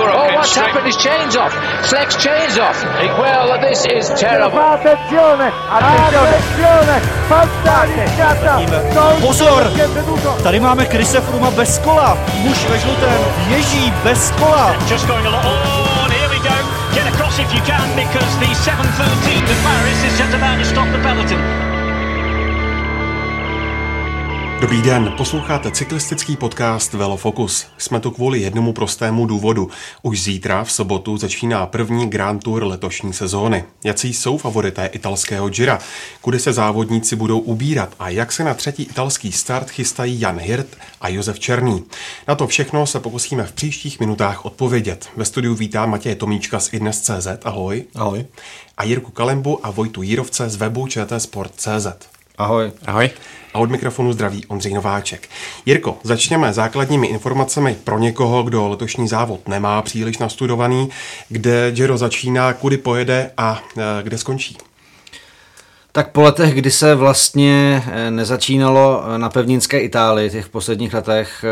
Oh, what's happened? His chain's off. Flex chain's off. Well, this is terrible. Attenzione, attenzione, fantasticata. Pozor! Tady máme Krise Fruma bez kola. Muž ve žlutém ježí bez kola. Just going along. Oh, and here we go. Get across if you can because the 713 to Paris is just about to stop the peloton. Dobrý den, posloucháte cyklistický podcast Velofocus. Jsme tu kvůli jednomu prostému důvodu. Už zítra v sobotu začíná první Grand Tour letošní sezóny. Jací jsou favorité italského Gira? Kudy se závodníci budou ubírat a jak se na třetí italský start chystají Jan Hirt a Josef Černý? Na to všechno se pokusíme v příštích minutách odpovědět. Ve studiu vítám Matěje Tomíčka z Idnes.cz. Ahoj. Ahoj. A Jirku Kalembu a Vojtu Jírovce z webu čtsport.cz. Ahoj. Ahoj. A od mikrofonu zdraví Ondřej Nováček. Jirko, začněme základními informacemi pro někoho, kdo letošní závod nemá příliš nastudovaný, kde Giro začíná, kudy pojede a e, kde skončí. Tak po letech, kdy se vlastně eh, nezačínalo eh, na pevninské Itálii, těch posledních letech eh,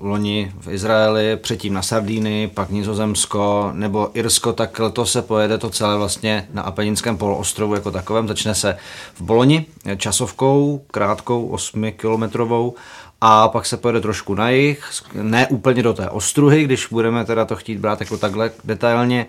loni v Izraeli, předtím na Sardíny, pak Nizozemsko nebo Irsko, tak letos se pojede to celé vlastně na Apeninském poloostrovu jako takovém. Začne se v Boloni časovkou, krátkou, 8 kilometrovou a pak se pojede trošku na jich, ne úplně do té ostruhy, když budeme teda to chtít brát jako takhle detailně.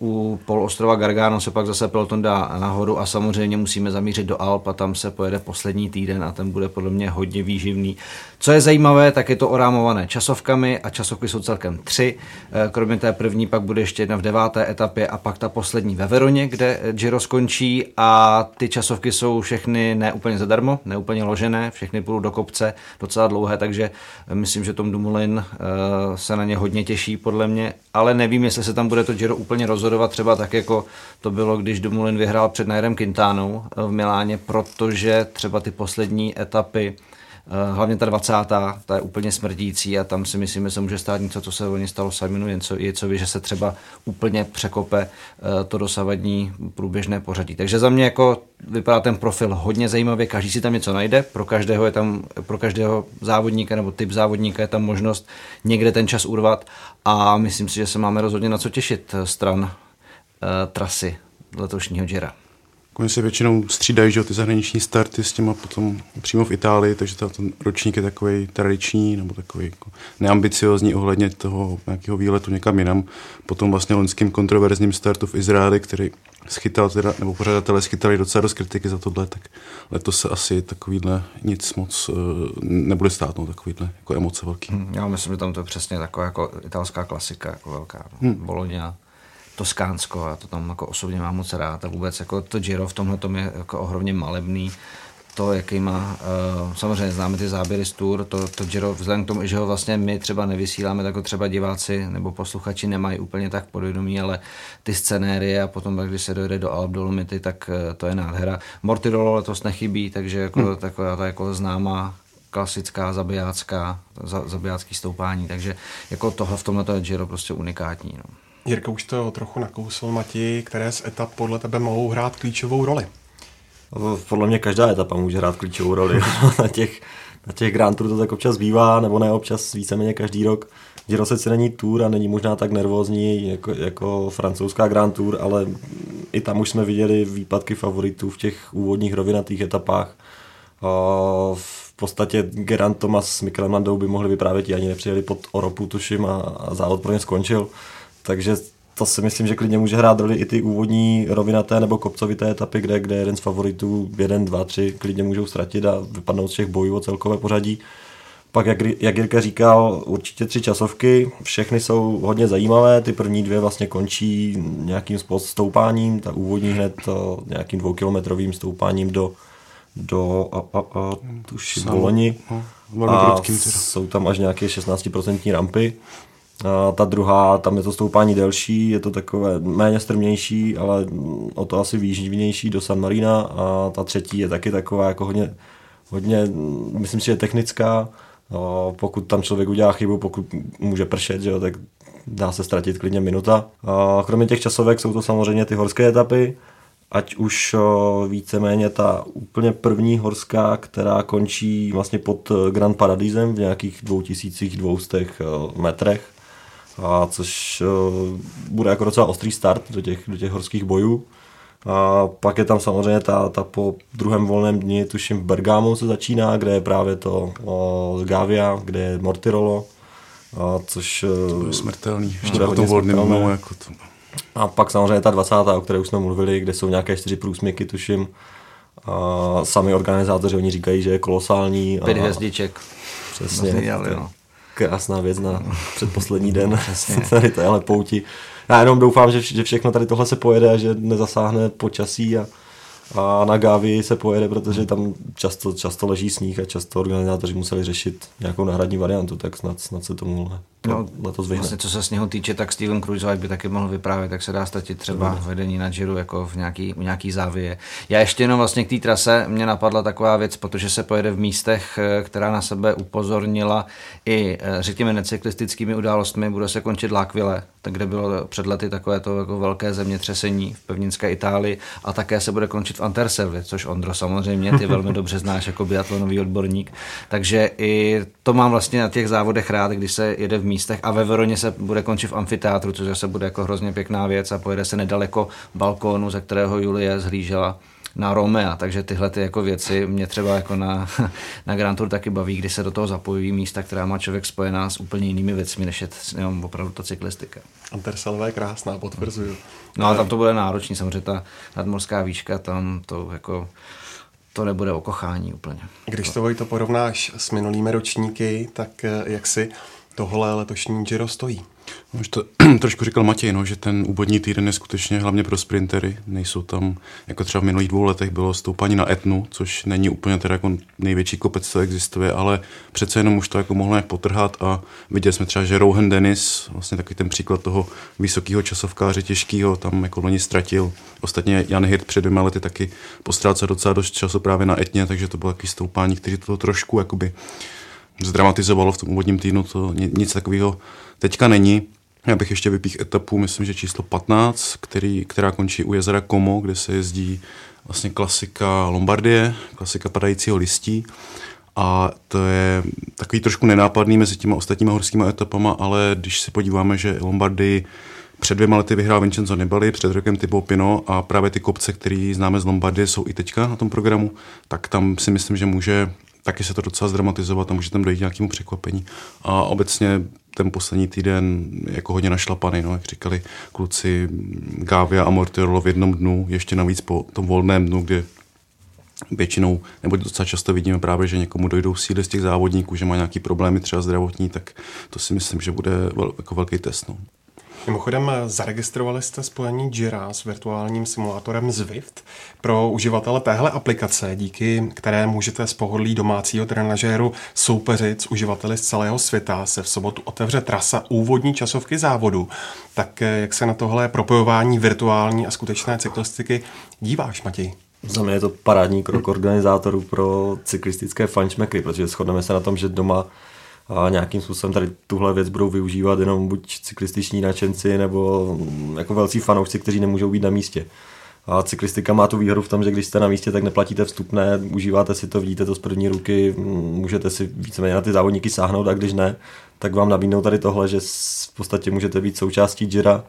Uh, u polostrova Gargano se pak zase peloton dá nahoru a samozřejmě musíme zamířit do Alp a tam se pojede poslední týden a ten bude podle mě hodně výživný. Co je zajímavé, tak je to orámované časovkami a časovky jsou celkem tři. Uh, kromě té první pak bude ještě jedna v deváté etapě a pak ta poslední ve Veroně, kde Giro skončí a ty časovky jsou všechny neúplně zadarmo, neúplně ložené, všechny půjdou do kopce docela dlouhé, takže myslím, že Tom Dumoulin eh, se na ně hodně těší podle mě, ale nevím, jestli se tam bude to Giro úplně rozhodovat třeba tak, jako to bylo, když Dumoulin vyhrál před Nairem Quintánou v Miláně, protože třeba ty poslední etapy Eh, hlavně ta 20. ta je úplně smrdící a tam si myslím, že se může stát něco, co se ní stalo Simonu Jecovi, že se třeba úplně překope eh, to dosavadní průběžné pořadí. Takže za mě jako vypadá ten profil hodně zajímavě, každý si tam něco najde, pro každého je tam, pro každého závodníka nebo typ závodníka je tam možnost někde ten čas urvat a myslím si, že se máme rozhodně na co těšit stran uh, trasy letošního Jira. Oni se většinou střídají, že ty zahraniční starty s těma potom přímo v Itálii, takže ta, ten ročník je takový tradiční nebo takový jako neambiciozní ohledně toho nějakého výletu někam jinam. Potom vlastně loňským kontroverzním startu v Izraeli, který schytal teda, nebo pořadatelé schytali docela dost kritiky za tohle, tak letos se asi takovýhle nic moc uh, nebude stát, no, takovýhle jako emoce velký. Hmm, já myslím, že tam to je přesně taková jako italská klasika, jako velká. No. Hmm. Bologna, Toskánsko, já to tam jako osobně mám moc rád a vůbec jako to Giro v tomhle tom je jako ohromně malebný to, jaký má, uh, samozřejmě známe ty záběry z tour, to, to Giro, vzhledem k tomu, že ho vlastně my třeba nevysíláme, tak ho třeba diváci nebo posluchači nemají úplně tak podvědomí, ale ty scenérie a potom, když se dojde do Alp Dolomity, tak uh, to je nádhera. Mortirolo letos nechybí, takže jako, hmm. taková ta jako známá klasická zabijácká, zabijácký stoupání, takže jako tohle v tomhle to je Giro prostě unikátní. No. Jirka už to trochu nakousl, Mati, které z etap podle tebe mohou hrát klíčovou roli? Podle mě každá etapa může hrát klíčovou roli. na těch, na těch Grand Tour to tak občas bývá, nebo ne občas víceméně každý rok. Giro se není tour a není možná tak nervózní jako, jako francouzská Grand Tour, ale i tam už jsme viděli výpadky favoritů v těch úvodních rovinatých etapách. V podstatě Gerant Thomas s Mikelem Landou by mohli vyprávět, ani nepřijeli pod Oropu, tuším, a, a závod pro ně skončil. Takže to si myslím, že klidně může hrát roli i ty úvodní rovinaté nebo kopcovité etapy, kde, kde jeden z favoritů, jeden, dva, tři, klidně můžou ztratit a vypadnout z těch bojů o celkové pořadí. Pak, jak, jak Jirka říkal, určitě tři časovky, všechny jsou hodně zajímavé, ty první dvě vlastně končí nějakým stoupáním, ta úvodní hned nějakým dvoukilometrovým stoupáním do, do a, a, a tuši Boloni. No, a jsou tam až nějaké 16% rampy. A ta druhá, tam je to stoupání delší, je to takové méně strmější, ale o to asi výživnější do San Marina a ta třetí je taky taková jako hodně, hodně myslím si, že technická. A pokud tam člověk udělá chybu, pokud může pršet, že jo, tak dá se ztratit klidně minuta. A kromě těch časovek jsou to samozřejmě ty horské etapy, ať už víceméně ta úplně první horská, která končí vlastně pod Grand Paradisem v nějakých 2200 metrech a což uh, bude jako docela ostrý start do těch, do těch horských bojů. A pak je tam samozřejmě ta, ta po druhém volném dni, tuším v Bergamo se začíná, kde je právě to o, Gavia, kde je Mortirolo, a což... To bude smrtelný, ještě po tom volném dnu, jako to... A pak samozřejmě ta 20. o které už jsme mluvili, kde jsou nějaké čtyři průsmyky, tuším. A sami organizátoři, oni říkají, že je kolosální. Pět hvězdiček. Přesně. Dělali, no. Krásná věc na předposlední den. tady téhle pouti. Já jenom doufám, že, že všechno tady tohle se pojede a že nezasáhne počasí a, a na Gávi se pojede, protože tam často, často leží sníh a často organizátoři museli řešit nějakou náhradní variantu, tak snad, snad se tomu no, letos vyhne. Vlastně, co se sněhu týče, tak Steven Cruise by taky mohl vyprávět, tak se dá statit třeba mm. vedení na Giro jako v nějaký, v nějaký závě. Já ještě jenom vlastně k té trase mě napadla taková věc, protože se pojede v místech, eh, která na sebe upozornila i, eh, řekněme, necyklistickými událostmi, bude se končit Lákvile, kde bylo před lety takové to jako velké zemětřesení v pevninské Itálii a také se bude končit v Anterselvi, což Ondro samozřejmě, ty velmi dobře znáš jako biatlonový odborník. Takže i to mám vlastně na těch závodech rád, když se jede v místech a ve Veroně se bude končit v amfiteátru, což zase bude jako hrozně pěkná věc a pojede se nedaleko balkónu, ze kterého Julie zhlížela na Romea, takže tyhle ty jako věci mě třeba jako na, na Grand Tour taky baví, kdy se do toho zapojují místa, která má člověk spojená s úplně jinými věcmi, než je jenom opravdu ta cyklistika. Antersalva je krásná, potvrzuju. No a tam to bude náročný, samozřejmě ta nadmorská výška, tam to jako to nebude o kochání úplně. Když to, to porovnáš s minulými ročníky, tak eh, jak si tohle letošní Giro stojí? No, už to trošku říkal Matěj, no, že ten úvodní týden je skutečně hlavně pro sprintery. Nejsou tam, jako třeba v minulých dvou letech bylo stoupání na Etnu, což není úplně teda jako největší kopec, co existuje, ale přece jenom už to jako mohlo nějak potrhat a viděli jsme třeba, že Rohan Dennis, vlastně takový ten příklad toho vysokého časovkáře těžkého, tam jako loni ztratil. Ostatně Jan Hirt před dvěma lety taky postrácel docela dost času právě na Etně, takže to bylo takový stoupání, který to trošku jakoby zdramatizovalo v tom úvodním týdnu, to nic takového teďka není. Já bych ještě vypích etapu, myslím, že číslo 15, který, která končí u jezera Como, kde se jezdí vlastně klasika Lombardie, klasika padajícího listí. A to je takový trošku nenápadný mezi těma ostatními horskými etapama, ale když se podíváme, že Lombardii před dvěma lety vyhrál Vincenzo Nibali, před rokem Thibaut Pino a právě ty kopce, které známe z Lombardie, jsou i teďka na tom programu, tak tam si myslím, že může taky se to docela zdramatizovat a může tam dojít nějakému překvapení. A obecně ten poslední týden jako hodně našlapaný, no, jak říkali kluci Gávia a Mortirolo v jednom dnu, ještě navíc po tom volném dnu, kde většinou, nebo docela často vidíme právě, že někomu dojdou síly z těch závodníků, že má nějaký problémy třeba zdravotní, tak to si myslím, že bude vel, jako velký test. No. Mimochodem, zaregistrovali jste spojení Jira s virtuálním simulátorem Zwift pro uživatele téhle aplikace, díky které můžete z pohodlí domácího trenažéru soupeřit s uživateli z celého světa. Se v sobotu otevře trasa úvodní časovky závodu. Tak jak se na tohle propojování virtuální a skutečné cyklistiky díváš, Matěj? Za mě je to parádní krok organizátorů pro cyklistické fančmekry, protože shodneme se na tom, že doma a nějakým způsobem tady tuhle věc budou využívat jenom buď cyklističní nadšenci nebo mm, jako velcí fanoušci, kteří nemůžou být na místě. A cyklistika má tu výhodu v tom, že když jste na místě, tak neplatíte vstupné, užíváte si to, vidíte to z první ruky, mm, můžete si víceméně na ty závodníky sáhnout a když ne, tak vám nabídnou tady tohle, že v podstatě můžete být součástí Jira,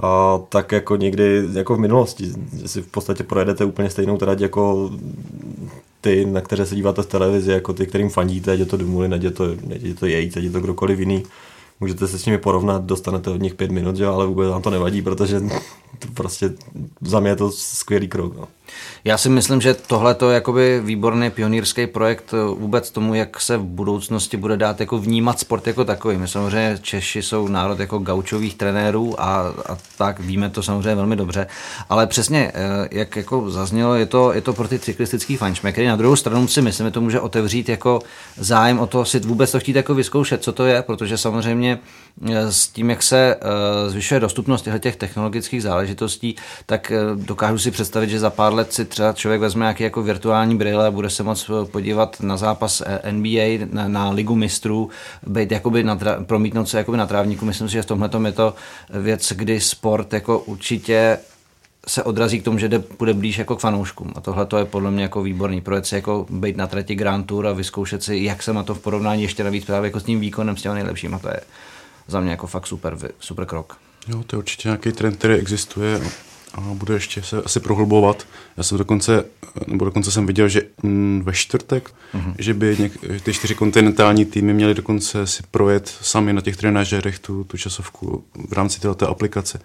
a tak jako někdy, jako v minulosti, že si v podstatě projedete úplně stejnou trať jako ty, na které se díváte v televizi, jako ty, kterým fandíte, ať je to Dumoulin, ať je to, ať je to Yates, ať je to kdokoliv jiný. Můžete se s nimi porovnat, dostanete od nich pět minut, jo, ale vůbec vám to nevadí, protože to prostě za mě je to skvělý krok. No. Já si myslím, že tohle je jakoby výborný pionýrský projekt eh, vůbec tomu, jak se v budoucnosti bude dát jako vnímat sport jako takový. My samozřejmě Češi jsou národ jako gaučových trenérů a, a tak víme to samozřejmě velmi dobře, ale přesně, eh, jak jako zaznělo, je to, je to pro ty cyklistický fančmekery. Na druhou stranu si myslím, že to může otevřít jako zájem o to si vůbec to chtít jako vyzkoušet, co to je, protože samozřejmě s tím, jak se zvyšuje dostupnost těch technologických záležitostí, tak dokážu si představit, že za pár let si třeba člověk vezme nějaký jako virtuální brýle a bude se moc podívat na zápas eh, NBA, na, na ligu mistrů, být jakoby na, promítnout se jakoby na trávníku. Myslím si, že v tomhle je to věc, kdy sport jako určitě se odrazí k tomu, že jde, bude blíž jako k fanouškům. A tohle to je podle mě jako výborný. Projet si jako být na trati Grand Tour a vyzkoušet si, jak se na to v porovnání ještě navíc právě jako s tím výkonem, s těmi nejlepšíma. To je za mě jako fakt super, super krok. Jo, to je určitě nějaký trend, který existuje a bude ještě se asi prohlubovat. Já jsem dokonce, nebo dokonce jsem viděl, že mm, ve čtvrtek, mm-hmm. že by něk, ty čtyři kontinentální týmy měly dokonce si projet sami na těch trenažérech tu, tu časovku v rámci této aplikace.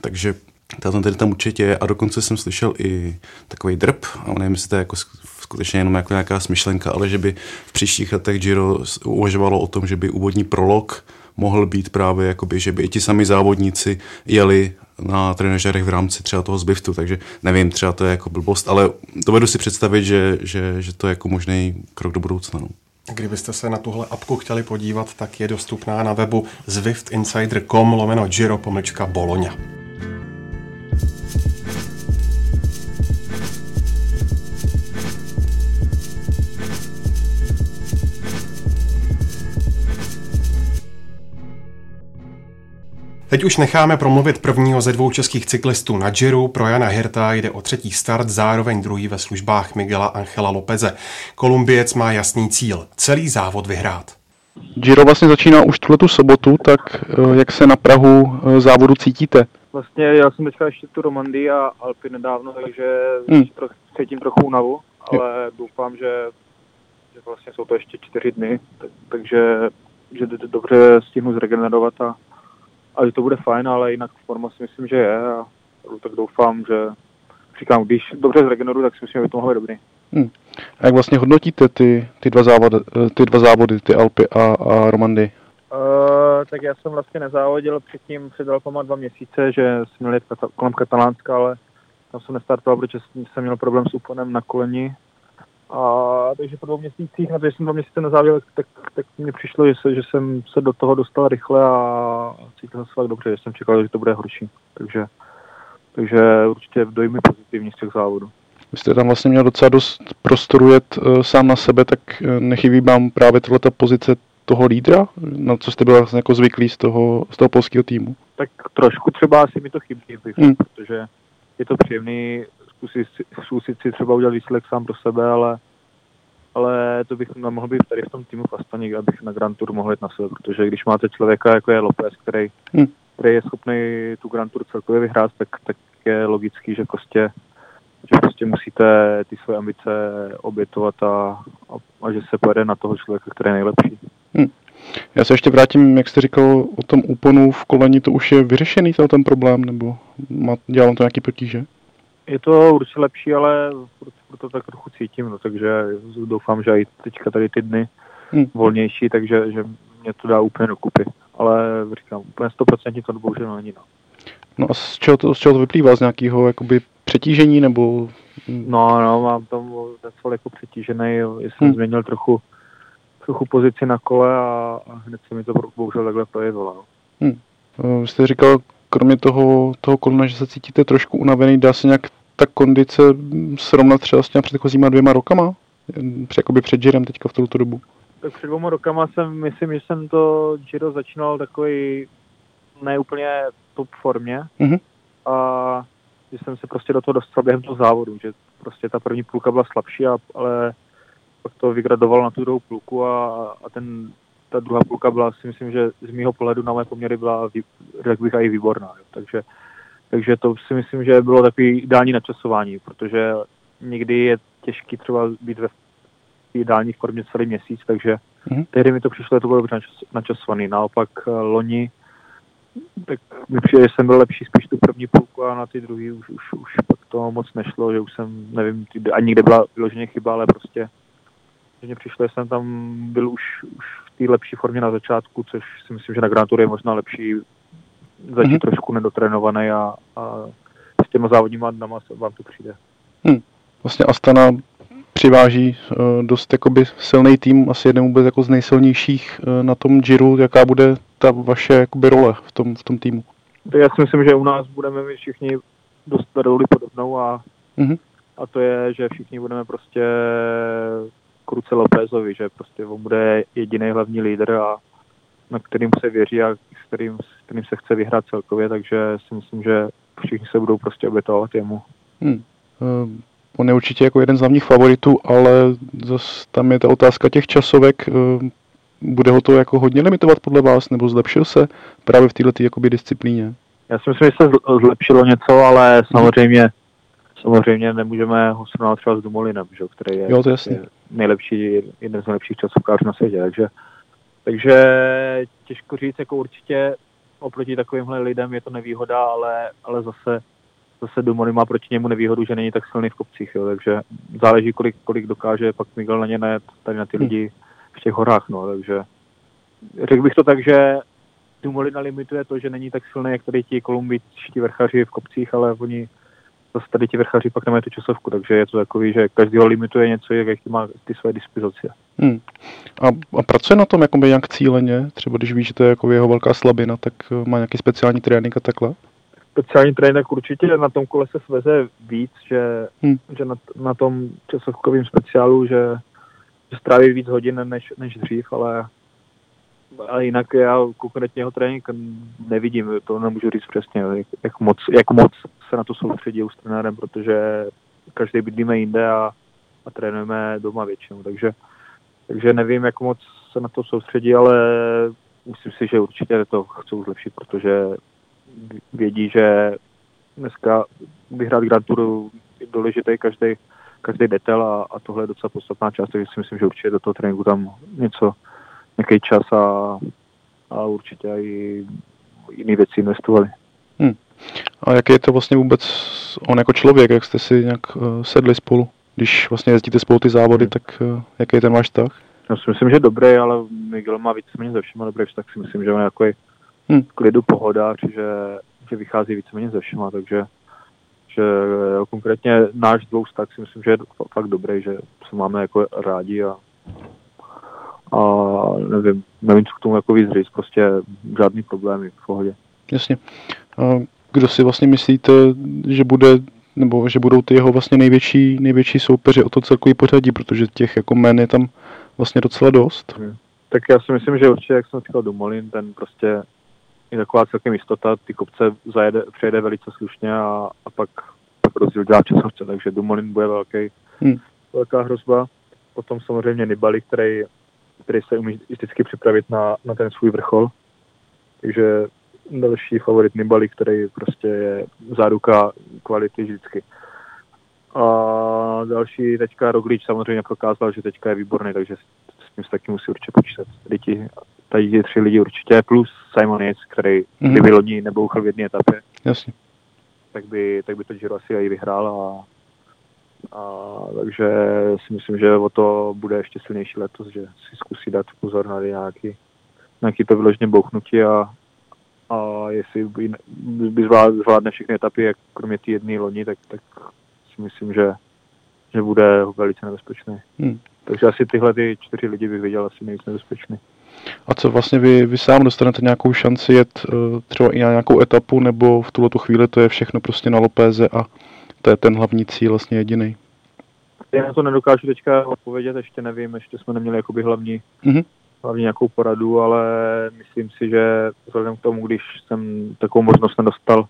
Takže ten tady tam určitě je a dokonce jsem slyšel i takový drp, a nevím, jestli to je jako skutečně jenom jako nějaká smyšlenka, ale že by v příštích letech Giro uvažovalo o tom, že by úvodní prolog mohl být právě, jakoby, že by i ti sami závodníci jeli na trenažerech v rámci třeba toho zbyvtu, takže nevím, třeba to je jako blbost, ale dovedu si představit, že, že, že to je jako možný krok do budoucna. No. Kdybyste se na tuhle apku chtěli podívat, tak je dostupná na webu zwiftinsider.com lomeno Giro pomlčka Bologna. Teď už necháme promluvit prvního ze dvou českých cyklistů na Giro. Pro Jana Hirta jde o třetí start, zároveň druhý ve službách Miguela Angela Lopeze. Kolumbiec má jasný cíl, celý závod vyhrát. Giro vlastně začíná už tuhle sobotu, tak eh, jak se na Prahu eh, závodu cítíte? Vlastně já jsem teďka ještě tu Romandy a Alpy nedávno, takže hmm. cítím trochu únavu, ale doufám, že, že vlastně jsou to ještě čtyři dny, tak, takže že dobře stihnu zregenerovat a a že to bude fajn, ale jinak forma si myslím, že je a tak doufám, že říkám, když dobře zregeneruju, tak si myslím, že by to mohlo být dobrý. Hmm. A jak vlastně hodnotíte ty, ty, dva, závody, ty dva závody, ty Alpy a, a Romandy? Uh, tak já jsem vlastně nezávodil předtím před Alpama dva měsíce, že jsme měli kata- kolem Katalánska, ale tam jsem nestartoval, protože jsem měl problém s úponem na koleni a takže po dvou měsících, na to, že jsem dva měsíce nezávěl, tak, tak mi přišlo, že, se, že jsem se do toho dostal rychle a cítil jsem se fakt dobře, že jsem čekal, že to bude horší. Takže, takže určitě dojmy pozitivní z těch závodů. Vy jste tam vlastně měl docela dost prostoru jet uh, sám na sebe, tak uh, nechybí vám právě tato pozice toho lídra, na co jste byl vlastně jako zvyklý z toho, z toho polského týmu? Tak trošku třeba asi mi to chybí, hmm. protože je to příjemný zkusit, zkusit si třeba udělat výsledek sám pro sebe, ale, ale to bych mohl být tady v tom týmu v Astaně, abych na Grand Tour mohl jít na sebe, protože když máte člověka, jako je Lopez, který, hmm. který je schopný tu Grand Tour celkově vyhrát, tak, tak je logický, že prostě že prostě musíte ty své ambice obětovat a, a, a že se pojede na toho člověka, který je nejlepší. Hmm. Já se ještě vrátím, jak jste říkal o tom úponu v koleni, to už je vyřešený ten problém, nebo má, dělám to nějaký potíže? Je to určitě lepší, ale proto tak trochu cítím, no, takže doufám, že i teďka tady ty dny hmm. volnější, takže že mě to dá úplně dokupy. Ale říkám, úplně 100% to bohužel není. No. no a z čeho, to, z čeho to vyplývá? Z nějakého jakoby přetížení nebo... No, no, mám tam docela jako přetížený, jsem hmm. změnil trochu, trochu pozici na kole a, a hned se mi to bohužel takhle projevilo. No. Hmm. Vy jste říkal, kromě toho, toho kolena, že se cítíte trošku unavený, dá se nějak ta kondice srovnat třeba s těmi předchozíma dvěma rokama? Jakoby před Girem teďka v tuto dobu. Tak před dvěma rokama jsem, myslím, že jsem to Giro začínal takový neúplně top formě. Mm-hmm. A že jsem se prostě do toho dostal během toho závodu, že prostě ta první půlka byla slabší, a, ale pak to vygradoval na tu druhou půlku a, a ten ta druhá půlka byla si myslím, že z mého pohledu na mé poměry byla, řekl bych, i výborná. Jo. Takže, takže to si myslím, že bylo takový ideální načasování, protože někdy je těžký třeba být ve ideální formě celý měsíc, takže mm-hmm. tehdy mi to přišlo, že to bylo dobře načasovaný. Naopak eh, loni tak mi přijde, že jsem byl lepší spíš tu první půlku a na ty druhý už, už, už pak to moc nešlo, že už jsem, nevím, ani kde byla vyloženě chyba, ale prostě že mě přišlo, že jsem tam byl už, už té lepší formě na začátku, což si myslím, že na Grand Tour je možná lepší začít mm-hmm. trošku nedotrénovaný a, a s těma závodníma dnama vám to přijde. Hmm. Vlastně Astana přiváží uh, dost jakoby silný tým, asi jeden vůbec jako z nejsilnějších uh, na tom Giro, jaká bude ta vaše jakoby role v tom, v tom týmu? Tak já si myslím, že u nás budeme mít všichni dost roli podobnou a, mm-hmm. a to je, že všichni budeme prostě k ruce Lopezovi, že prostě on bude jediný hlavní lídr a na kterým se věří a s kterým, s kterým se chce vyhrát celkově, takže si myslím, že všichni se budou prostě obětovat jemu. Hmm. On je určitě jako jeden z hlavních favoritů, ale zase tam je ta otázka těch časovek. Uh, bude ho to jako hodně limitovat podle vás, nebo zlepšil se právě v této jakoby disciplíně? Já si myslím, že se zlepšilo něco, ale samozřejmě, samozřejmě nemůžeme ho srovnat třeba s Dumolinem, že, který je, jo, to jasný. je nejlepší, jeden z nejlepších časovkářů na světě, takže, takže těžko říct, jako určitě oproti takovýmhle lidem je to nevýhoda, ale, ale zase zase Dumoulin má proti němu nevýhodu, že není tak silný v kopcích, jo, takže záleží, kolik, kolik dokáže pak Miguel na ně net, tady na ty hmm. lidi v těch horách, no, takže řekl bych to tak, že Dumoulin limituje to, že není tak silný, jak tady ti kolumbičtí vrchaři v kopcích, ale oni zase tady ti vrchaři pak nemají tu časovku, takže je to takový, že každý ho limituje něco, jak má ty své dispozice. Hmm. A, a pracuje na tom jakoby nějak cíleně? Třeba když víš, že to je jako jeho velká slabina, tak eh, má nějaký speciální trénink a takhle? speciální trénink určitě na tom kole se sveze víc, že, hmm. že na, na tom časovkovém speciálu, že, že stráví víc hodin než, než dřív, ale, ale jinak já konkrétně jeho trénink nevidím, to nemůžu říct přesně, jak, jak, moc, jak moc se na to soustředí s trenérem, protože každý bydlíme jinde a, a trénujeme doma většinou, takže, takže nevím, jak moc se na to soustředí, ale myslím si, že určitě to chcou zlepšit, protože vědí, že dneska vyhrát Grand Tour je důležitý každý, každý detail a, a tohle je docela podstatná část, takže si myslím, že určitě do toho tréninku tam něco, nějaký čas a, a určitě i jiné věci investovali. Hmm. A jaký je to vlastně vůbec on jako člověk, jak jste si nějak uh, sedli spolu? Když vlastně jezdíte spolu ty závody, hmm. tak uh, jaký je ten váš vztah? Já si myslím, že dobrý, ale Miguel má víceméně ze všema dobrý vztah, si myslím, že on je takový hmm. klidu pohoda, že, že vychází víceméně ze všema, takže že jo, konkrétně náš dvou tak si myslím, že je fakt dobrý, že se máme jako rádi a, a nevím, nevím, co k tomu jako říct, prostě žádný problémy v pohodě. Jasně. A kdo si vlastně myslíte, že bude nebo že budou ty jeho vlastně největší, největší soupeři o to celkový pořadí, protože těch jako men je tam vlastně docela dost. Hmm. Tak já si myslím, že určitě, jak jsem říkal, Domolin, ten prostě je taková celkem jistota, ty kopce zajede, přejede velice slušně a, a pak, pak rozdíl dělá časovce, takže Dumoulin bude velký, hmm. velká hrozba. Potom samozřejmě Nibali, který, který se umí vždycky připravit na, na ten svůj vrchol. Takže další favorit Nibali, který prostě je záruka kvality vždycky. A další teďka Roglič samozřejmě prokázal, že teďka je výborný, takže s tím se taky musí určitě počítat. Tady tady ti tři lidi určitě, plus Simon Yates, který mm-hmm. kdyby lodní nebouchl v jedné etapě. Jasně. Tak by, tak by to Giro asi i vyhrál a, a takže si myslím, že o to bude ještě silnější letos, že si zkusí dát pozor na nějaký, nějaký to vyloženě bouchnutí a, a jestli by, by zvládne všechny etapy, jak kromě té jedné loni, tak, tak si myslím, že, že bude velice nebezpečný. Hmm. Takže asi tyhle ty čtyři lidi bych viděl asi nejvíc nebezpečný. A co vlastně vy, vy sám dostanete nějakou šanci jet uh, třeba i na nějakou etapu, nebo v tuhle chvíli to je všechno prostě na Lopéze a to je ten hlavní cíl vlastně jediný? Já na to nedokážu teďka odpovědět, ještě nevím, ještě jsme neměli jakoby hlavní, mm-hmm. hlavní nějakou poradu, ale myslím si, že vzhledem k tomu, když jsem takovou možnost nedostal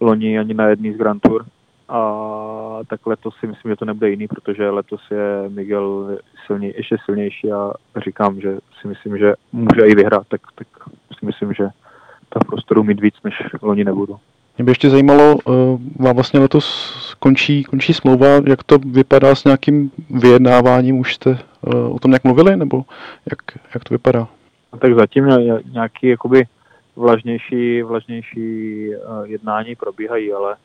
loni ani na jedný z Grand Tour, a tak letos si myslím, že to nebude jiný, protože letos je Miguel silný, ještě silnější a říkám, že si myslím, že může i vyhrát, tak, tak si myslím, že ta prostoru mít víc, než loni nebudu. Mě by ještě zajímalo, uh, vám vlastně letos končí, končí smlouva, jak to vypadá s nějakým vyjednáváním, už jste uh, o tom nějak mluvili, nebo jak, jak to vypadá? Tak zatím nějaký jakoby vlažnější, vlažnější jednání probíhají, ale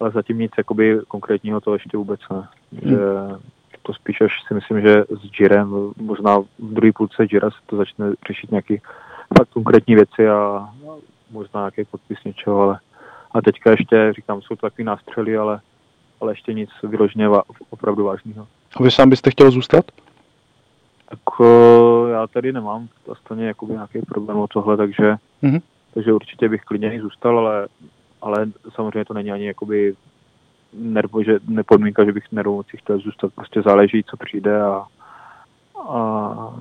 ale zatím nic jakoby konkrétního to ještě vůbec ne. Hmm. Že to spíš až si myslím, že s Jirem, možná v druhé půlce Jira se to začne řešit nějaký fakt konkrétní věci a možná nějaký podpis něčeho, ale a teďka ještě, říkám, jsou to takový nástřely, ale, ale ještě nic vyloženě opravdu vážného. A vy sám byste chtěl zůstat? Tak o, já tady nemám vlastně jakoby nějaký problém o tohle, takže, mm-hmm. takže určitě bych klidně i zůstal, ale ale samozřejmě to není ani jakoby nervo, že nepodmínka, že bych nervomocí chtěl zůstat, prostě záleží, co přijde a, a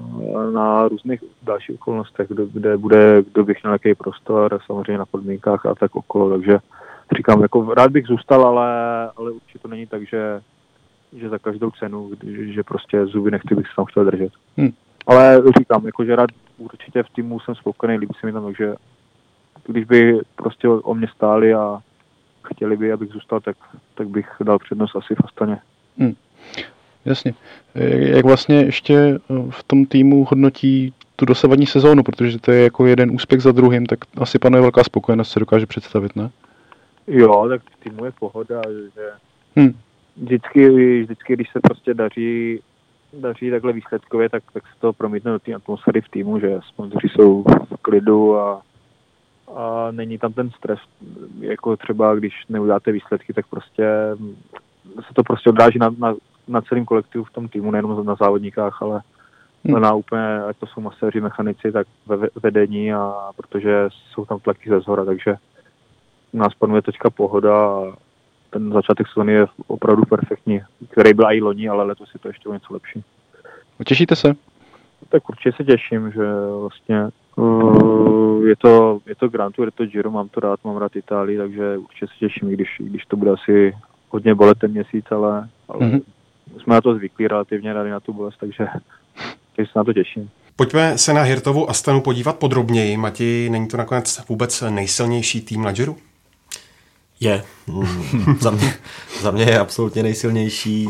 na různých dalších okolnostech, kde, kde bude, kdo bych měl jaký prostor, samozřejmě na podmínkách a tak okolo, takže říkám, jako rád bych zůstal, ale, ale určitě to není tak, že, že za každou cenu, že prostě zuby nechci, bych se tam chtěl držet. Hmm. Ale říkám, jako, že rád určitě v týmu jsem spokojený, líbí se mi tam, takže když by prostě o mě stáli a chtěli by, abych zůstal, tak, tak bych dal přednost asi v Astaně. Hmm. Jasně. Jak vlastně ještě eh, v tom týmu hodnotí tu dosavadní sezónu, protože to je jako jeden úspěch za druhým, tak asi panuje velká spokojenost, se dokáže představit, ne? Jo, tak v týmu je pohoda, že hmm. vždycky, vždycky, když se prostě daří, daří takhle výsledkově, tak, tak se to promítne do té atmosféry v týmu, že sponzoři jsou v klidu a, a není tam ten stres, jako třeba když neudáte výsledky, tak prostě se to prostě odráží na, na, na celém kolektivu v tom týmu, nejenom na závodníkách, ale hmm. na úplně, ať to jsou maséři, mechanici, tak ve vedení a protože jsou tam tlaky ze zhora, takže u nás panuje teďka pohoda a ten začátek sezóny je opravdu perfektní, který byl i loni, ale letos je to ještě o něco lepší. Těšíte se? Tak určitě se těším, že vlastně uh, je to, je to Grand Tour, je to Giro, mám to rád, mám rád Itálii, takže určitě se těším, i když, když to bude asi hodně bolet ten měsíc, ale, ale mm-hmm. Jsme na to zvyklí relativně rady na tu bolest, takže, takže se na to těším. Pojďme se na Hirtovu Astanu podívat podrobněji. Mati, není to nakonec vůbec nejsilnější tým na Giro? Je. Za, mě, za mě je absolutně nejsilnější.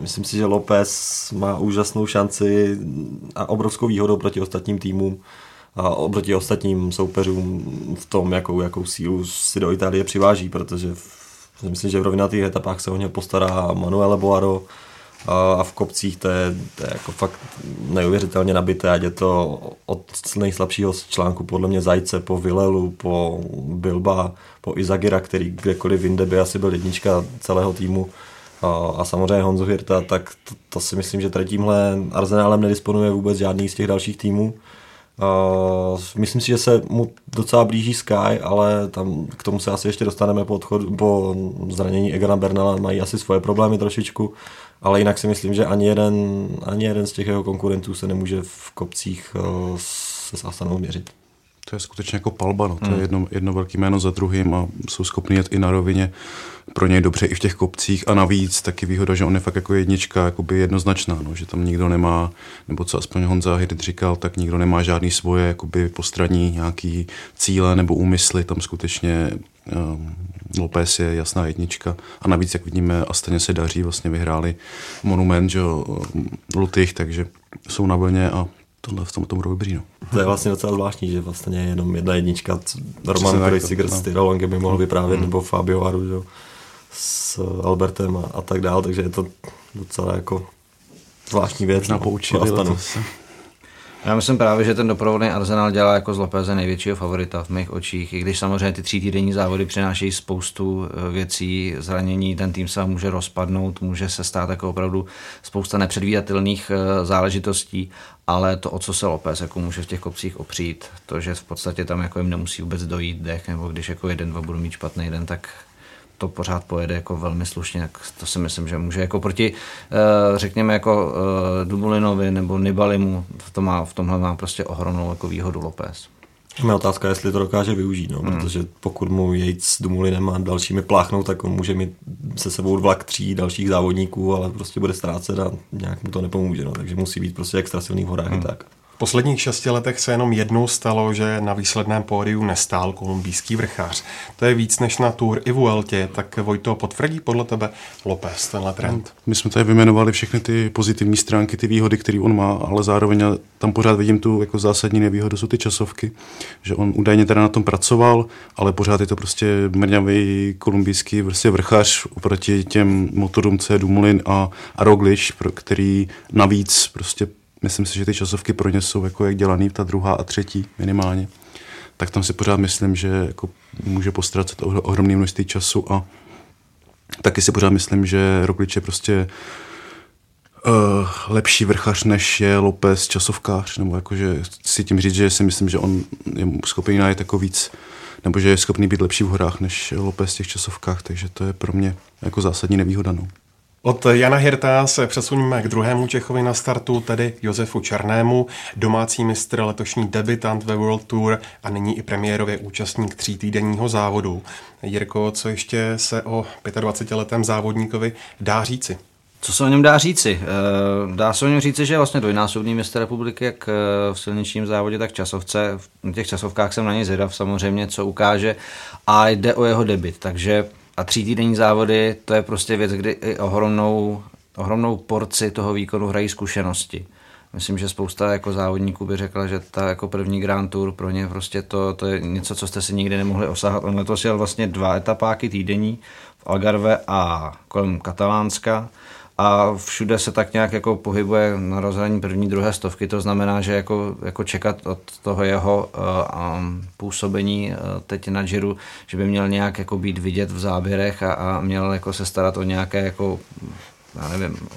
Myslím si, že López má úžasnou šanci a obrovskou výhodu proti ostatním týmům a oproti ostatním soupeřům v tom, jakou, jakou sílu si do Itálie přiváží, protože v, myslím, že v rovnatých etapách se o něj postará Manuele Boaro, a v kopcích to je, to je jako fakt neuvěřitelně nabité, ať je to od nejslabšího článku podle mě Zajce po Vilelu, po Bilba, po Izagira, který kdekoliv jinde by asi byl jednička celého týmu a, samozřejmě Honzo Hirta, tak to, to si myslím, že tady tímhle arzenálem nedisponuje vůbec žádný z těch dalších týmů. Uh, myslím si, že se mu docela blíží Sky, ale tam k tomu se asi ještě dostaneme po, odchodu, po zranění Egana Bernala, mají asi svoje problémy trošičku ale jinak si myslím, že ani jeden, ani jeden z těch jeho konkurentů se nemůže v kopcích uh, se Sastanou měřit. To je skutečně jako palba, no. to hmm. je jedno, jedno velké jméno za druhým a jsou schopni jet i na rovině pro něj dobře i v těch kopcích a navíc taky výhoda, že on je fakt jako jednička jakoby jednoznačná, no, že tam nikdo nemá, nebo co aspoň Honza Hirt říkal, tak nikdo nemá žádný svoje jakoby postraní nějaký cíle nebo úmysly, tam skutečně Lopez je jasná jednička a navíc, jak vidíme, Astaně se daří, vlastně vyhráli monument, že Lutych, takže jsou na vlně a tohle v tom, tom budou dobrý. No. To je vlastně docela zvláštní, že vlastně je jenom jedna jednička. Roman Krejsiger s Tyrolongem by mohl vyprávět, hmm. nebo Fabio Aru, že? s Albertem a, a tak dál, takže je to docela jako zvláštní věc. Na poučili já myslím právě, že ten doprovodný arzenál dělá jako z Lopeze největšího favorita v mých očích, i když samozřejmě ty tří týdenní závody přinášejí spoustu eh, věcí, zranění, ten tým se může rozpadnout, může se stát jako opravdu spousta nepředvídatelných eh, záležitostí, ale to, o co se Lopez jako může v těch kopcích opřít, to, že v podstatě tam jako jim nemusí vůbec dojít dech, nebo když jako jeden, dva budou mít špatný den, tak to pořád pojede jako velmi slušně, tak to si myslím, že může jako proti, eh, řekněme, jako eh, Dubulinovi nebo Nibalimu, to má, v tomhle má prostě ohromnou jako výhodu López. Moje otázka je, jestli to dokáže využít, no, hmm. protože pokud mu Yates s Dumulinem a dalšími pláchnou, tak on může mít se sebou vlak tří dalších závodníků, ale prostě bude ztrácet a nějak mu to nepomůže, no, takže musí být prostě extra silný v horách hmm. tak. Posledních šesti letech se jenom jednou stalo, že na výsledném pódiu nestál kolumbijský vrchář. To je víc než na Tour i Vueltě, tak Vojto potvrdí podle tebe López tenhle trend? My jsme tady vyjmenovali všechny ty pozitivní stránky, ty výhody, které on má, ale zároveň tam pořád vidím tu jako zásadní nevýhodu, jsou ty časovky, že on údajně teda na tom pracoval, ale pořád je to prostě mrňavý kolumbijský prostě vrchař oproti těm motorům C. Dumoulin a, a Roglič, který navíc prostě myslím si, že ty časovky pro ně jsou jako jak dělaný, ta druhá a třetí minimálně. Tak tam si pořád myslím, že jako může postracet ohromné množství času a taky si pořád myslím, že Roglič je prostě uh, lepší vrchař, než je López časovkář, nebo jakože si tím říct, že si myslím, že on je schopný najít jako víc, nebo že je schopný být lepší v horách, než López v těch časovkách, takže to je pro mě jako zásadní nevýhoda. No. Od Jana Hirta se přesuneme k druhému Čechovi na startu, tedy Josefu Černému, domácí mistr, letošní debitant ve World Tour a nyní i premiérově účastník tří týdenního závodu. Jirko, co ještě se o 25-letém závodníkovi dá říci? Co se o něm dá říci? Eh, dá se o něm říci, že je vlastně dvojnásobný mistr republiky, jak v silničním závodě, tak časovce. Na těch časovkách jsem na něj zvědav samozřejmě, co ukáže. A jde o jeho debit, takže a tří týdenní závody, to je prostě věc, kdy i ohromnou, ohromnou porci toho výkonu hrají zkušenosti. Myslím, že spousta jako závodníků by řekla, že ta jako první Grand Tour pro ně prostě to, to je něco, co jste si nikdy nemohli osahat. On letos jel vlastně dva etapáky týdenní v Algarve a kolem Katalánska a všude se tak nějak jako pohybuje na rozhraní první, druhé stovky, to znamená, že jako, jako čekat od toho jeho uh, um, působení uh, teď na Giro, že by měl nějak jako být vidět v záběrech a, a měl jako se starat o nějaké jako, já nevím,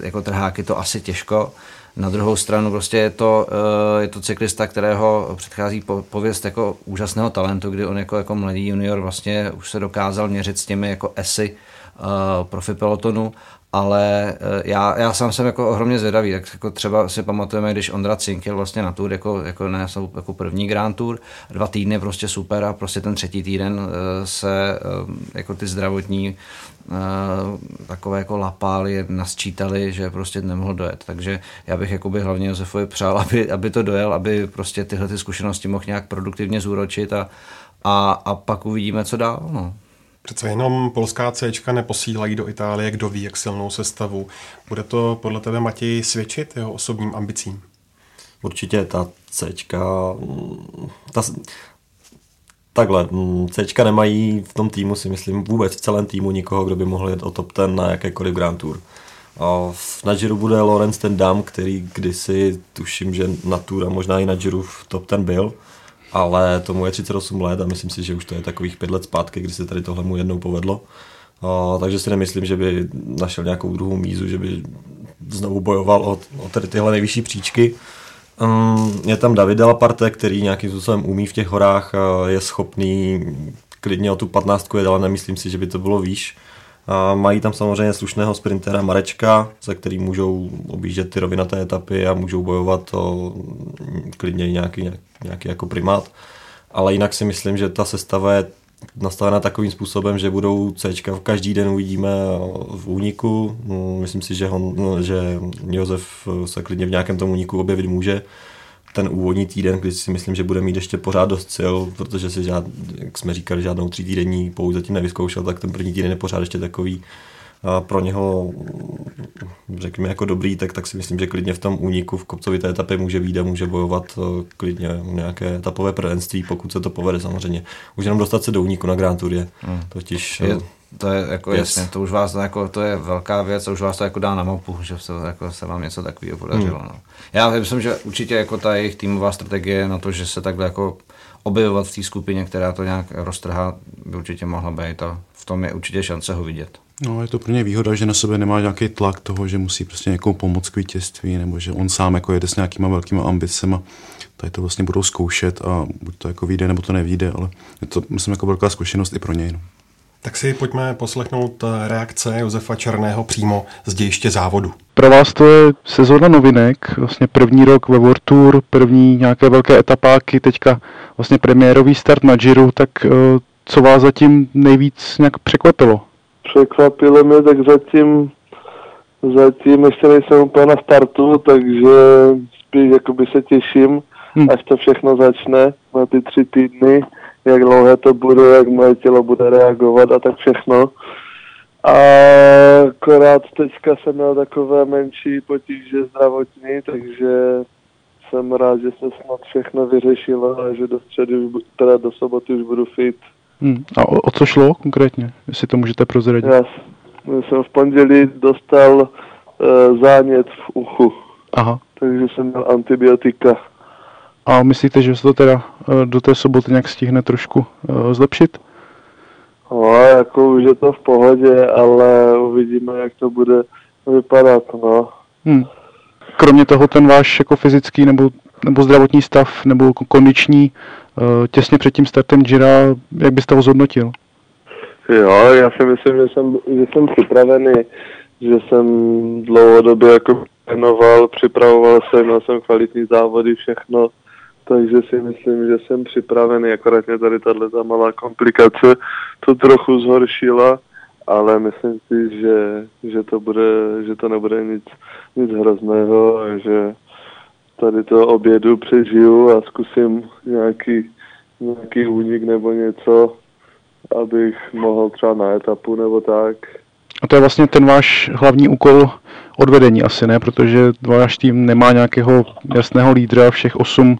jako trháky to asi těžko. Na druhou stranu prostě je to, uh, je to cyklista, kterého předchází pověst jako úžasného talentu, kdy on jako, jako mladý junior vlastně už se dokázal měřit s těmi jako esy profi pelotonu ale eh, já, já sám jsem jako ohromně zvědavý, tak jako třeba si pamatujeme, když Ondra Cink jel vlastně na tour, jako, jako ne jako první Grand Tour, dva týdny prostě super a prostě ten třetí týden eh, se eh, jako ty zdravotní takové jako lapály nasčítali, že prostě nemohl dojet. Takže já bych jakoby hlavně Josefovi přál, aby, aby to dojel, aby prostě tyhle ty zkušenosti mohl nějak produktivně zúročit a, a, a pak uvidíme, co dál. No. Přece jenom polská C neposílají do Itálie, kdo ví, jak silnou sestavu. Bude to podle tebe, Matěj, svědčit jeho osobním ambicím? Určitě ta C, ta, takhle, C nemají v tom týmu, si myslím, vůbec v celém týmu nikoho, kdo by mohl jít o top ten na jakékoliv Grand Tour. A na Giro bude Lorenz ten Dam, který kdysi, tuším, že na Tour a možná i na Giro v top ten byl ale tomu je 38 let a myslím si, že už to je takových pět let zpátky, kdy se tady tohle mu jednou povedlo. A, takže si nemyslím, že by našel nějakou druhou mízu, že by znovu bojoval o, o tady tyhle nejvyšší příčky. Um, je tam David Delaparte, který nějakým způsobem umí v těch horách, je schopný klidně o tu 15 jet, ale nemyslím si, že by to bylo výš. A mají tam samozřejmě slušného sprintera Marečka, za který můžou objíždět ty rovinaté etapy a můžou bojovat o klidně nějaký, nějaký jako primát. Ale jinak si myslím, že ta sestava je nastavena takovým způsobem, že budou C každý den uvidíme v úniku. Myslím si, že, hon, že Josef se klidně v nějakém tom úniku objevit může ten úvodní týden, kdy si myslím, že bude mít ještě pořád dost sil, protože si žád, jak jsme říkali, žádnou tří týdenní pouze zatím nevyzkoušel, tak ten první týden je pořád ještě takový a pro něho, řekněme, jako dobrý, tak, tak si myslím, že klidně v tom úniku v kopcovité etapě může výjde, může bojovat eh, klidně nějaké etapové prvenství, pokud se to povede samozřejmě. Už jenom dostat se do úniku na Grand Tour je hmm. totiž je, to je jako yes. jasně, to už vás jako, to je velká věc a už vás to jako dá na mapu, že se, jako, se vám něco takového podařilo. Hmm. No. Já myslím, že určitě jako ta jejich týmová strategie na to, že se takhle jako objevovat v té skupině, která to nějak roztrhá, by určitě mohla být a v tom je určitě šance ho vidět. No, je to pro ně výhoda, že na sebe nemá nějaký tlak toho, že musí prostě někomu pomoct k vítězství, nebo že on sám jako jede s nějakýma velkýma ambicema. Tady to vlastně budou zkoušet a buď to jako vyjde, nebo to nevíde, ale je to, myslím, jako velká zkušenost i pro něj. No. Tak si pojďme poslechnout eh, reakce Josefa Černého přímo z dějiště závodu. Pro vás to je sezóna novinek, vlastně první rok ve World Tour, první nějaké velké etapáky, teďka vlastně premiérový start na Giro, tak eh, co vás zatím nejvíc nějak překvapilo? Překvapilo mě, tak zatím, zatím ještě nejsem úplně na startu, takže spíš jakoby se těším, hmm. až to všechno začne na ty tři týdny jak dlouhé to bude, jak moje tělo bude reagovat a tak všechno. A akorát teďka jsem měl takové menší potíže zdravotní, takže jsem rád, že se snad všechno vyřešilo a že do středy, teda do soboty už budu fit. Hmm. A o, o co šlo konkrétně, jestli to můžete prozradit? Já jsem v pondělí dostal uh, zánět v uchu. Aha. Takže jsem měl antibiotika. A myslíte, že se to teda eh, do té soboty nějak stihne trošku eh, zlepšit? No, jako už je to v pohodě, ale uvidíme, jak to bude vypadat, no. Hmm. Kromě toho ten váš jako fyzický nebo, nebo zdravotní stav nebo kondiční eh, těsně před tím startem Gira, jak byste ho zhodnotil? Jo, já si myslím, že jsem, že jsem připravený, že jsem dlouhodobě jako trénoval, připravoval se, měl jsem kvalitní závody, všechno takže si myslím, že jsem připravený, akorát mě tady tato malá komplikace to trochu zhoršila, ale myslím si, že, že, to, bude, že to nebude nic, nic hrozného a že tady to obědu přežiju a zkusím nějaký, nějaký únik nebo něco, abych mohl třeba na etapu nebo tak. A to je vlastně ten váš hlavní úkol odvedení asi, ne? Protože váš tým nemá nějakého jasného lídra, všech osm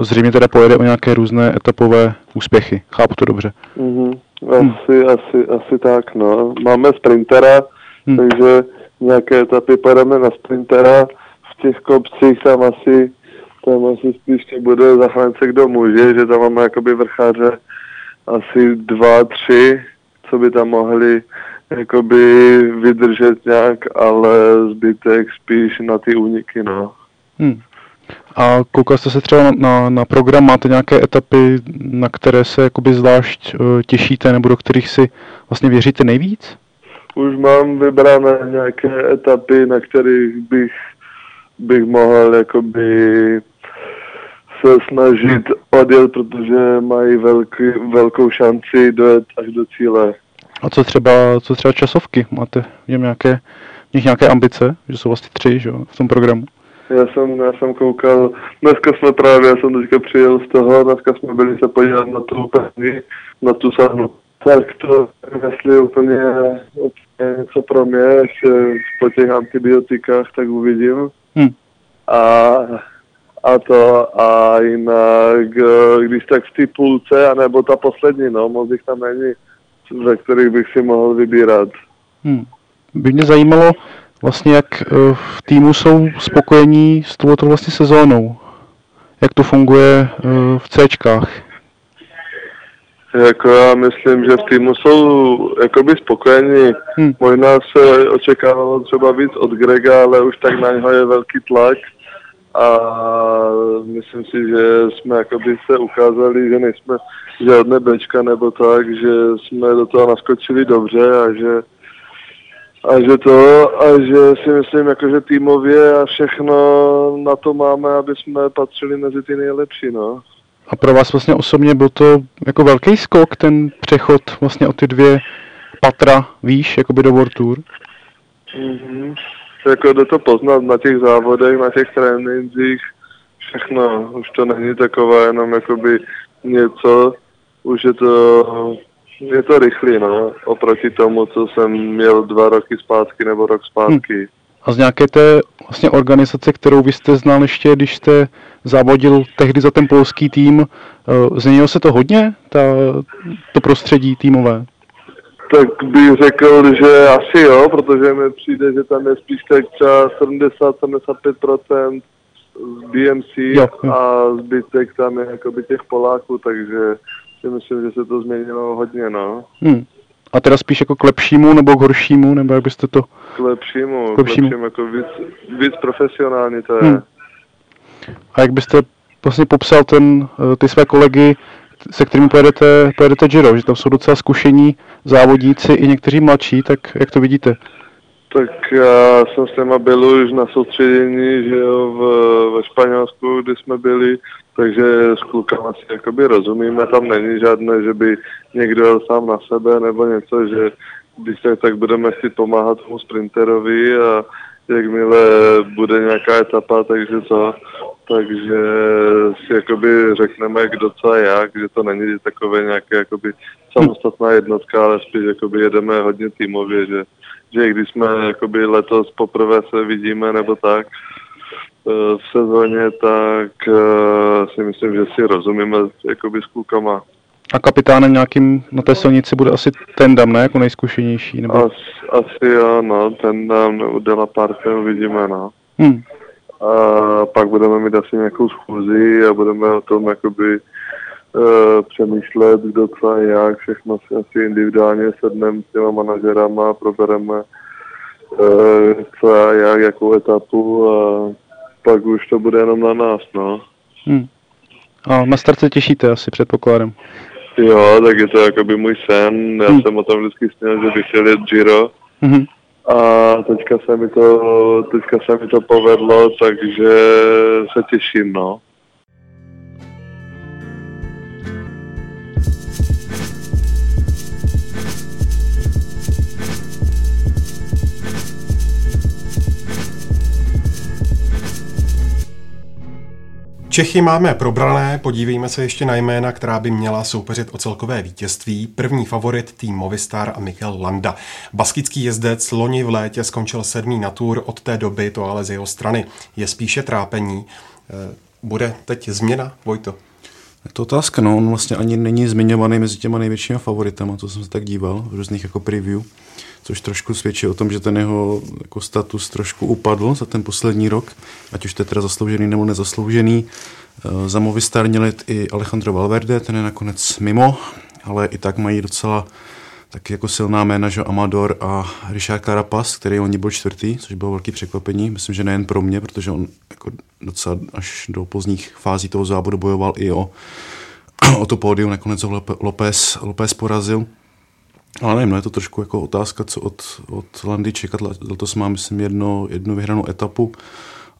zřejmě teda pojede o nějaké různé etapové úspěchy. Chápu to dobře. Mm-hmm. Asi, hmm. asi, asi tak, no. Máme sprintera, hmm. takže nějaké etapy pojedeme na sprintera. V těch kopcích tam asi, tam asi spíš bude zachránce, kdo může, že tam máme jakoby vrcháře asi dva, tři, co by tam mohli jakoby vydržet nějak, ale zbytek spíš na ty úniky, no. Hmm. A koukal jste se třeba na, na program, máte nějaké etapy, na které se jakoby zvlášť uh, těšíte, nebo do kterých si vlastně věříte nejvíc? Už mám vybrané nějaké etapy, na kterých bych, bych mohl jakoby se snažit odjet, protože mají velký, velkou šanci dojet až do cíle. A co třeba, co třeba časovky? Máte v nějaké, v nich nějaké ambice, že jsou vlastně tři že, v tom programu? Já jsem, já jsem koukal, dneska jsme právě, já jsem teďka přijel z toho, dneska jsme byli se podívat na tu první, na tu sahnu. Tak to, jestli úplně, úplně něco pro mě, ještě po těch antibiotikách, tak uvidím. Hmm. A, a to, a jinak, když tak v té půlce, anebo ta poslední, no, moc jich tam není, ze kterých bych si mohl vybírat. Hmm. By mě zajímalo, vlastně jak eh, v týmu jsou spokojení s touto vlastně sezónou. Jak to funguje eh, v Cčkách? Jako já myslím, že v týmu jsou jakoby spokojení. Hmm. Možná se očekávalo třeba víc od Grega, ale už tak na něho je velký tlak. A myslím si, že jsme jakoby se ukázali, že nejsme žádné bečka nebo tak, že jsme do toho naskočili dobře a že a že to, a že si myslím, jako, že týmově a všechno na to máme, aby jsme patřili mezi ty nejlepší, no. A pro vás vlastně osobně byl to jako velký skok, ten přechod vlastně o ty dvě patra výš, jakoby do World Tour? Mm-hmm. Jako jde to poznat na těch závodech, na těch trénincích, všechno. Už to není takové jenom jakoby něco, už je to je to rychlý, no, oproti tomu, co jsem měl dva roky zpátky nebo rok zpátky. Hmm. A z nějaké té vlastně organizace, kterou vy jste znal ještě, když jste závodil tehdy za ten polský tým, eh, změnilo se to hodně, ta, to prostředí týmové? Tak bych řekl, že asi jo, protože mi přijde, že tam je spíš tak třeba 70-75% z BMC jo, jo. a zbytek tam je jakoby těch Poláků, takže si myslím, že se to změnilo hodně, no. Hmm. A teda spíš jako k lepšímu nebo k horšímu, nebo jak byste to... K lepšímu, k lepšímu, k lepšímu jako víc, víc profesionální to je. Hmm. A jak byste vlastně popsal ten, eh, ty své kolegy, se kterými pojedete, pojedete Giro, že tam jsou docela zkušení závodníci i někteří mladší, tak jak to vidíte? Tak já jsem s těma byl už na soustředění, že jo, v, ve Španělsku, kdy jsme byli, takže s klukama si jakoby rozumíme, tam není žádné, že by někdo jel sám na sebe nebo něco, že když tak, tak budeme si pomáhat tomu sprinterovi a jakmile bude nějaká etapa, takže co, takže si jakoby řekneme, kdo co a jak, že to není takové nějaké jakoby samostatná jednotka, ale spíš jakoby jedeme hodně týmově, že, že když jsme jakoby letos poprvé se vidíme nebo tak, v sezóně, tak eh, si myslím, že si rozumíme jakoby s klukama. A kapitánem nějakým na té silnici bude asi ten dam, ne? Jako nejzkušenější? Nebo... As, asi jo, no, ten dam nebo Dela Parte uvidíme, no. Hmm. A pak budeme mít asi nějakou schůzi a budeme o tom jakoby uh, přemýšlet, kdo co a jak, všechno si asi individuálně sedneme s těma manažerama, probereme uh, co a jak, jakou etapu a pak už to bude jenom na nás, no. Hmm. A na start se těšíte asi, předpokládám. Jo, tak je to jakoby můj sen. Já hmm. jsem o tom vždycky sněl, že bych chtěl jet Giro. Hmm. A teďka se mi to, teďka se mi to povedlo, takže se těším, no. Čechy máme probrané, podívejme se ještě na jména, která by měla soupeřit o celkové vítězství. První favorit tým Movistar a Mikel Landa. Baskický jezdec loni v létě skončil sedmý na tour, od té doby to ale z jeho strany je spíše trápení. Eh, bude teď změna, Vojto? Je to otázka, no, on vlastně ani není zmiňovaný mezi těma největšími favoritama, to jsem se tak díval v různých jako preview, což trošku svědčí o tom, že ten jeho jako status trošku upadl za ten poslední rok, ať už to je teda zasloužený nebo nezasloužený. Eh, za Movistar měl i Alejandro Valverde, ten je nakonec mimo, ale i tak mají docela taky jako silná jména, že Amador a Richard Carapaz, který oni byl čtvrtý, což bylo velký překvapení. Myslím, že nejen pro mě, protože on jako docela až do pozdních fází toho závodu bojoval i o, o to pódium, nakonec ho López, López porazil. Ale nevím, no je to trošku jako otázka, co od, od Landy čekat. Letos má, myslím, jedno, jednu vyhranou etapu,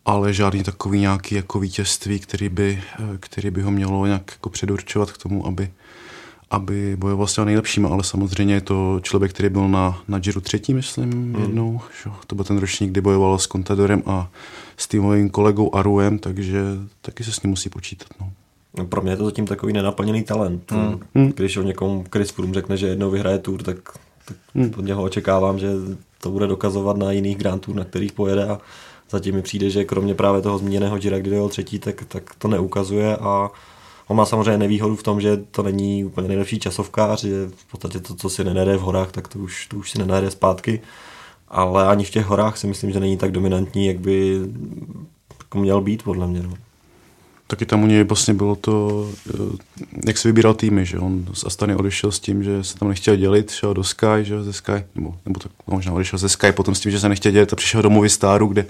ale žádný takový nějaký jako vítězství, který by, který by ho mělo nějak jako předurčovat k tomu, aby, aby bojoval s těmi nejlepšími, ale samozřejmě je to člověk, který byl na, na Giro třetí, myslím, hmm. jednou. Že? To byl ten ročník, kdy bojoval s Contadorem a s týmovým kolegou Aruem, takže taky se s ním musí počítat. No. No, pro mě je to zatím takový nenaplněný talent. Hmm. Když o někom Chris Froome řekne, že jednou vyhraje tour, tak, tak hmm. od něho očekávám, že to bude dokazovat na jiných Grand Tour, na kterých pojede a zatím mi přijde, že kromě právě toho zmíněného Gira, kdy byl třetí, tak, tak to neukazuje a On má samozřejmě nevýhodu v tom, že to není úplně nejlepší časovkář, že v podstatě to, co si nenajde v horách, tak to už, to už si nenajde zpátky. Ale ani v těch horách si myslím, že není tak dominantní, jak by jako měl být, podle mě. No. Taky tam u něj vlastně bylo to, eh, jak se vybíral týmy, že on z Astany odešel s tím, že se tam nechtěl dělit, šel do Sky, že ze Sky, nebo, nebo tak možná odešel ze Sky, potom s tím, že se nechtěl dělit a přišel do Movistaru, kde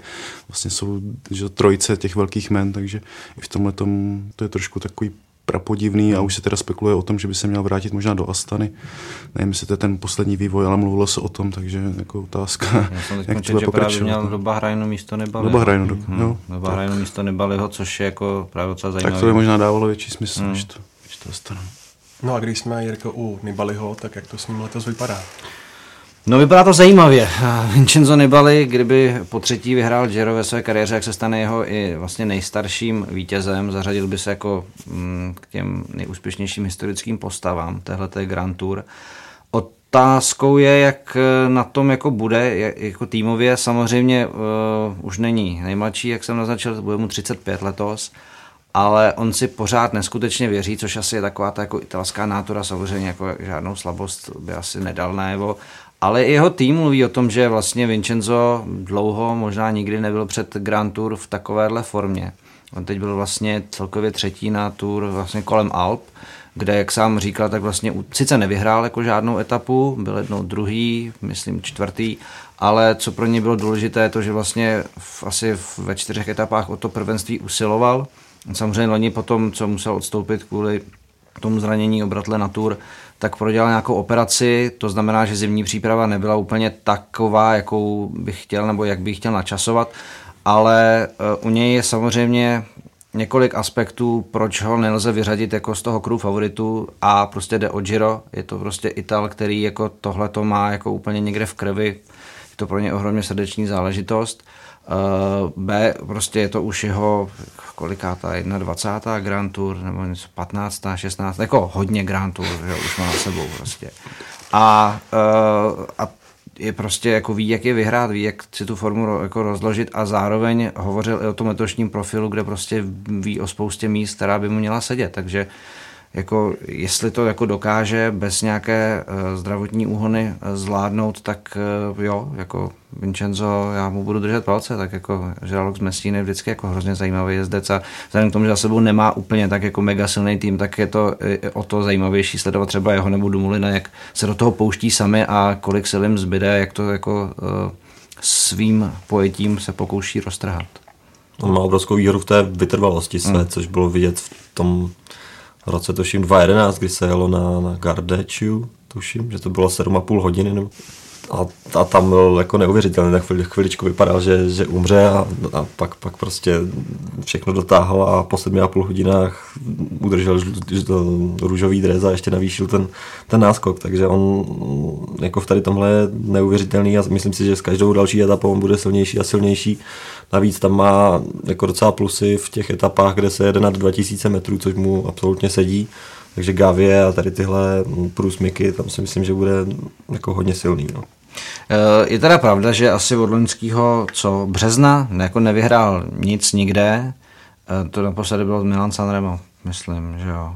vlastně jsou že, trojice těch velkých men, takže i v tomhle tom to je trošku takový prapodivný a už se teda spekuluje o tom, že by se měl vrátit možná do Astany. Nevím, jestli to je ten poslední vývoj, ale mluvilo se o tom, takže jako otázka. Já jsem jak četl, že právě měl do Bahrajnu místo nebali. Do Bahrajnu, do, hmm, jo. Do Bahrajnu místo nebaliho, což je jako právě docela zajímavé. Tak to by možná dávalo větší smysl, hmm. než to, než to Astana. No a když jsme, Jirko, u Nibaliho, tak jak to s ním letos vypadá? No vypadá to zajímavě. Vincenzo Nibali, kdyby po třetí vyhrál Giro ve své kariéře, jak se stane jeho i vlastně nejstarším vítězem, zařadil by se jako mm, k těm nejúspěšnějším historickým postavám téhleté Grand Tour. Otázkou je, jak na tom jako bude, jako týmově samozřejmě uh, už není nejmladší, jak jsem naznačil, bude mu 35 letos, ale on si pořád neskutečně věří, což asi je taková ta jako italská nátura, samozřejmě jako žádnou slabost by asi nedal najevo ale jeho tým mluví o tom, že vlastně Vincenzo dlouho, možná nikdy nebyl před Grand Tour v takovéhle formě. On teď byl vlastně celkově třetí na Tour vlastně kolem Alp, kde, jak sám říkal, tak vlastně sice nevyhrál jako žádnou etapu, byl jednou druhý, myslím čtvrtý, ale co pro ně bylo důležité, je to, že vlastně v, asi ve čtyřech etapách o to prvenství usiloval. Samozřejmě loni potom, co musel odstoupit kvůli tomu zranění obratle na Tour, tak prodělal nějakou operaci, to znamená, že zimní příprava nebyla úplně taková, jakou bych chtěl nebo jak bych chtěl načasovat, ale eh, u něj je samozřejmě několik aspektů, proč ho nelze vyřadit jako z toho kruhu favoritů a prostě jde o Giro, je to prostě Ital, který jako tohle to má jako úplně někde v krvi, je to pro ně ohromně srdeční záležitost. Uh, B, prostě je to už jeho kolikátá, 21. Grand Tour, nebo něco 15. 16. jako hodně Grand Tour, že už má na sebou prostě. A, uh, a je prostě jako ví, jak je vyhrát, ví, jak si tu formu jako rozložit a zároveň hovořil i o tom letošním profilu, kde prostě ví o spoustě míst, která by mu měla sedět, takže jako jestli to jako dokáže bez nějaké uh, zdravotní úhony uh, zvládnout, tak uh, jo, jako Vincenzo, já mu budu držet palce, tak jako Žralok z Messíny je vždycky jako hrozně zajímavý jezdec a vzhledem k tomu, že za sebou nemá úplně tak jako mega silný tým, tak je to o to zajímavější sledovat třeba jeho nebo Dumulina, jak se do toho pouští sami a kolik sil jim zbyde, jak to jako svým pojetím se pokouší roztrhat. On má obrovskou výhodu v té vytrvalosti své, hmm. což bylo vidět v tom roce tuším 2011, kdy se jelo na, na Gardečiu, tuším, že to bylo 7,5 hodiny. Nebo, a, a tam byl jako neuvěřitelný, tak chvili, chviličku vypadal, že, že umře a, a pak, pak prostě všechno dotáhl a po sedmi a půl hodinách udržel růžový dres a ještě navýšil ten, ten náskok, takže on jako v tady tomhle je neuvěřitelný a myslím si, že s každou další etapou on bude silnější a silnější. Navíc tam má jako docela plusy v těch etapách, kde se jede nad 2000 metrů, což mu absolutně sedí. Takže Gavie a tady tyhle průsmyky, tam si myslím, že bude jako hodně silný. No. Je teda pravda, že asi od loňského, co března, jako nevyhrál nic nikde, e, to naposledy bylo Milan Sanremo, myslím, že jo.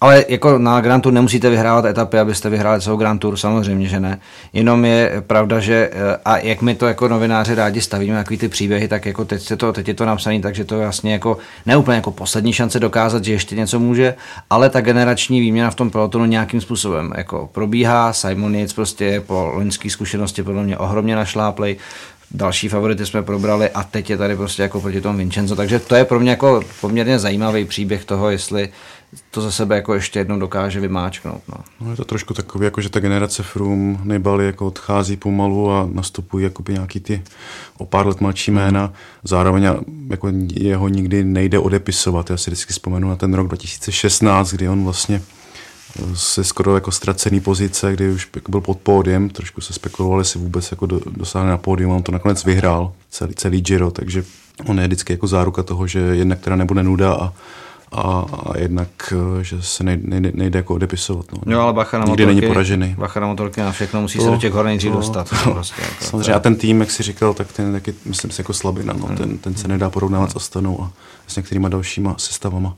Ale jako na Grand Tour nemusíte vyhrávat etapy, abyste vyhráli celou Grand Tour, samozřejmě, že ne. Jenom je pravda, že eh, a jak my to jako novináři rádi stavíme, jaký ty příběhy, tak jako teď, je to, teď je to napsané, takže to je vlastně jako neúplně jako poslední šance dokázat, že ještě něco může, ale ta generační výměna v tom pelotonu nějakým způsobem jako probíhá. Simon Yates prostě po loňské zkušenosti podle mě ohromně našláplej další favority jsme probrali a teď je tady prostě jako proti tomu Vincenzo, takže to je pro mě jako poměrně zajímavý příběh toho, jestli to za sebe jako ještě jednou dokáže vymáčknout. No. no je to trošku takový, jako že ta generace Froome nejbali jako odchází pomalu a nastupují jakoby nějaký ty o pár let mladší jména. Zároveň jako jeho nikdy nejde odepisovat. Já si vždycky vzpomenu na ten rok 2016, kdy on vlastně se skoro jako ztracený pozice, kdy už jako byl pod pódiem, trošku se spekulovali, jestli vůbec jako do, dosáhne na pódium, on to nakonec vyhrál, celý, celý Giro, takže on je vždycky jako záruka toho, že jednak která nebude nuda a a, a jednak, eh, že se nejde, nejde, nejde jako odepisovat. No. Jo, ale bacha na Nikdy motorky, není poražený. Bacha na motorky na všechno, musí to, se do těch hor nejdřív dostat. To, prostě, jako, samozřejmě, a ten tým, jak si říkal, tak ten taky, myslím si, jako slabina. No. Hmm. Ten, ten se nedá porovnávat s Astanou a s některýma dalšíma sestavama.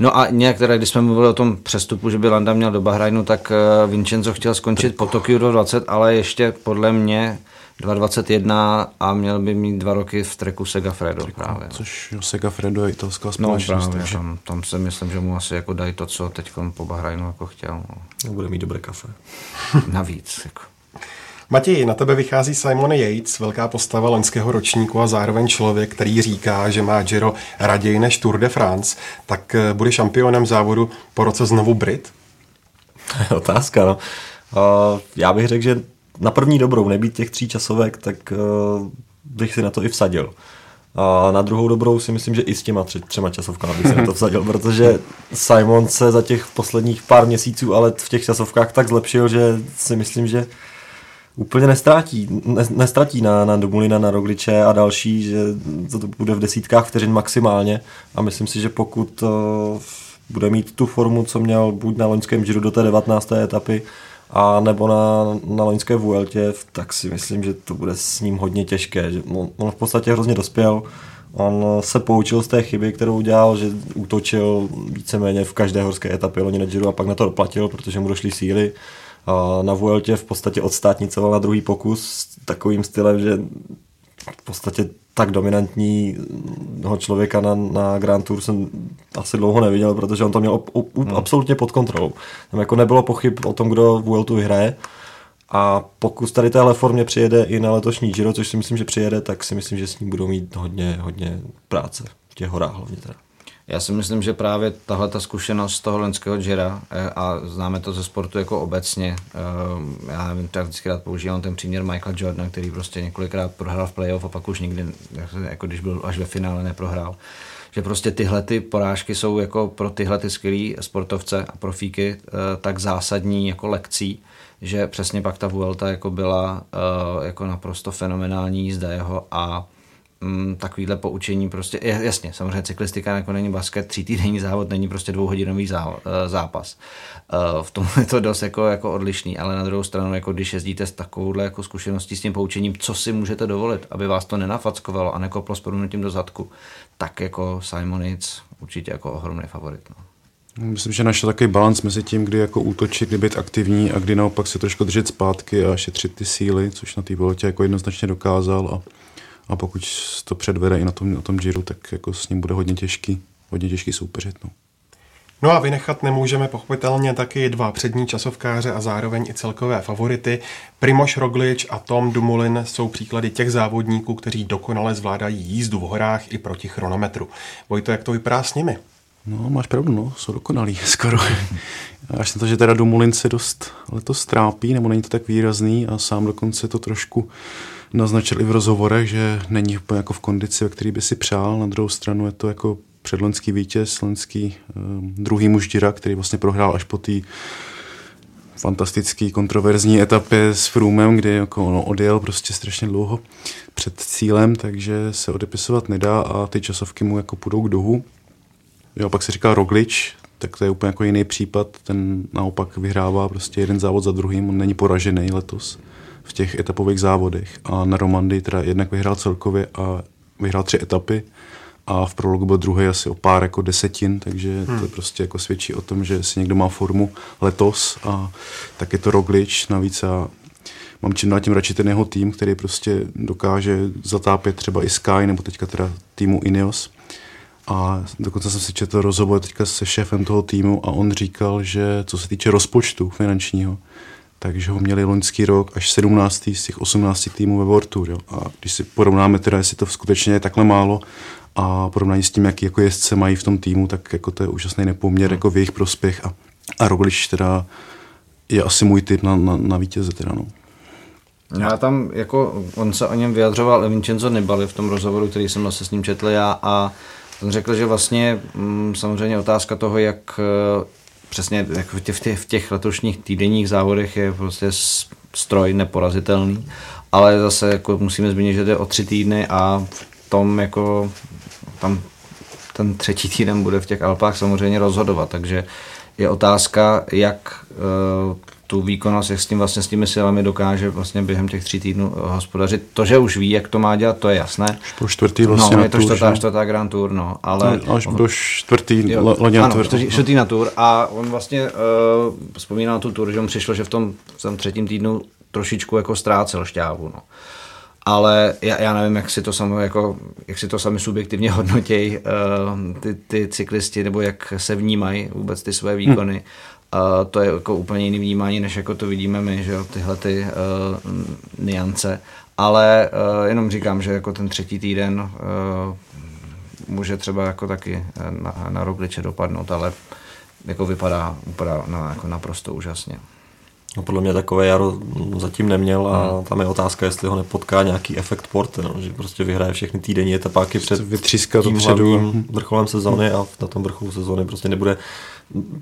No a nějak teda, když jsme mluvili o tom přestupu, že by Landa měl do Bahrajnu, tak eh, Vincenzo chtěl skončit po Tokiu do 20, ale ještě podle mě 2.21 a měl by mít dva roky v treku Segafredo Treku, právě. Což jo, Segafredo je italská společnost. No právě, tam, tam se myslím, že mu asi jako dají to, co teď po Bahrajnu jako chtěl. No. Bude mít dobré kafe. Navíc. Jako. Matěj, na tebe vychází Simon Yates, velká postava loňského ročníku a zároveň člověk, který říká, že má Giro raději než Tour de France. Tak eh, bude šampionem závodu po roce znovu Brit? Otázka, no. Uh, já bych řekl, že na první dobrou nebýt těch tří časovek, tak uh, bych si na to i vsadil. A na druhou dobrou si myslím, že i s těma tři, třema časovkami bych si na to vsadil, protože Simon se za těch posledních pár měsíců ale v těch časovkách tak zlepšil, že si myslím, že úplně nestrátí, ne, nestratí na, na Dumulina, na Rogliče a další, že to bude v desítkách vteřin maximálně a myslím si, že pokud uh, bude mít tu formu, co měl buď na loňském Giro do té 19. etapy, a nebo na, na loňské Vueltě, tak si myslím, že to bude s ním hodně těžké. Že on, on v podstatě hrozně dospěl, on se poučil z té chyby, kterou udělal, že útočil víceméně v každé horské etapě loni na Giro a pak na to doplatil, protože mu došly síly. A na Vueltě v podstatě odstátnicoval na druhý pokus s takovým stylem, že v podstatě tak dominantního člověka na, na Grand Tour jsem asi dlouho neviděl, protože on to měl op, op, hmm. absolutně pod kontrolou. Tam jako nebylo pochyb o tom, kdo Vueltu vyhraje. A pokud tady téhle formě přijede i na letošní Giro, což si myslím, že přijede, tak si myslím, že s ním budou mít hodně, hodně práce v těch horách hlavně teda. Já si myslím, že právě tahle ta zkušenost toho lenského džera eh, a známe to ze sportu jako obecně, eh, já nevím, tak vždycky rád používám ten příměr Michael Jordan, který prostě několikrát prohrál v playoff a pak už nikdy, jako když byl až ve finále, neprohrál. Že prostě tyhle ty porážky jsou jako pro tyhle ty skvělý sportovce a profíky eh, tak zásadní jako lekcí, že přesně pak ta Vuelta jako byla jako naprosto fenomenální jízda jeho a mm, takovýhle poučení prostě, jasně, samozřejmě cyklistika jako není basket, tří týdenní závod není prostě dvouhodinový eh, zápas. Eh, v tom je to dost jako, jako odlišný, ale na druhou stranu, jako když jezdíte s takovouhle jako zkušeností, s tím poučením, co si můžete dovolit, aby vás to nenafackovalo a nekoplo s tím do zadku, tak jako Simonic určitě jako ohromný favorit. No. Myslím, že našel takový balans mezi tím, kdy jako útočit, kdy být aktivní a kdy naopak se trošku držet zpátky a šetřit ty síly, což na té voltě jako jednoznačně dokázal a a pokud to předvede i na tom, na tom Giro, tak jako s ním bude hodně těžký, hodně těžký soupeřit. No. No a vynechat nemůžeme pochopitelně taky dva přední časovkáře a zároveň i celkové favority. Primoš Roglič a Tom Dumoulin jsou příklady těch závodníků, kteří dokonale zvládají jízdu v horách i proti chronometru. Vojto, jak to vypadá s nimi? No, máš pravdu, no, jsou dokonalí skoro. Až na to, že teda Dumulin se dost letos trápí, nebo není to tak výrazný a sám dokonce to trošku naznačil i v rozhovorech, že není úplně jako v kondici, ve který by si přál. Na druhou stranu je to jako předloňský vítěz, loňský uh, druhý muž Dira, který vlastně prohrál až po té fantastický kontroverzní etapě s Frumem, kdy jako ono odjel prostě strašně dlouho před cílem, takže se odepisovat nedá a ty časovky mu jako půjdou k dohu. Jo, pak se říká Roglič, tak to je úplně jako jiný případ, ten naopak vyhrává prostě jeden závod za druhým, on není poražený letos v těch etapových závodech a na Romandy teda jednak vyhrál celkově a vyhrál tři etapy a v prologu byl druhý asi o pár jako desetin, takže hmm. to prostě jako svědčí o tom, že si někdo má formu letos a tak je to Roglič navíc a mám čím dál tím radši ten jeho tým, který prostě dokáže zatápět třeba i Sky nebo teďka teda týmu Ineos. A dokonce jsem si četl rozhovor teďka se šéfem toho týmu a on říkal, že co se týče rozpočtu finančního, takže ho měli loňský rok až 17. z těch 18 týmů ve World Tour. Jo. A když si porovnáme teda, jestli to skutečně je takhle málo a porovnání s tím, jaký jako jezdce mají v tom týmu, tak jako to je úžasný nepoměr jako v jejich prospěch a, a Roglič teda je asi můj typ na, na, na vítěze teda no. Já tam, jako, on se o něm vyjadřoval Vincenzo Nibali v tom rozhovoru, který jsem vlastně s ním četl já a on řekl, že vlastně m, mm, samozřejmě otázka toho, jak přesně jako v, těch, v těch letošních týdenních závodech je prostě stroj neporazitelný, ale zase jako musíme zmínit, že jde o tři týdny a v tom jako tam ten třetí týden bude v těch Alpách samozřejmě rozhodovat, takže je otázka, jak uh, tu výkonnost, jak s tím vlastně s těmi silami dokáže vlastně během těch tří týdnů hospodařit. To, že už ví, jak to má dělat, to je jasné. Už po čtvrtý vlastně No, je to čtvrtá, čtvrtá Grand Tour, no, ale... No, až do čtvrtý loni na Tour. čtvrtý na Tour a on vlastně uh, vzpomíná tu Tour, že mu přišlo, že v tom, v tom třetím týdnu trošičku jako ztrácel šťávu, no ale já, já nevím, jak si to sami, jako, jak si to sami subjektivně hodnotějí uh, ty, ty cyklisti, nebo jak se vnímají vůbec ty své výkony. Hmm. To je jako úplně jiný vnímání, než jako to vidíme my, že jo, tyhle ty uh, niance. Ale uh, jenom říkám, že jako ten třetí týden uh, může třeba jako taky na, na Rogliče dopadnout, ale jako vypadá, vypadá na, jako naprosto úžasně. No podle mě takové jaro zatím neměl a hmm. tam je otázka, jestli ho nepotká nějaký efekt porte, no, že prostě vyhraje všechny týdenní etapáky před tím hlavním vrcholem sezóny a na tom vrcholu sezóny prostě nebude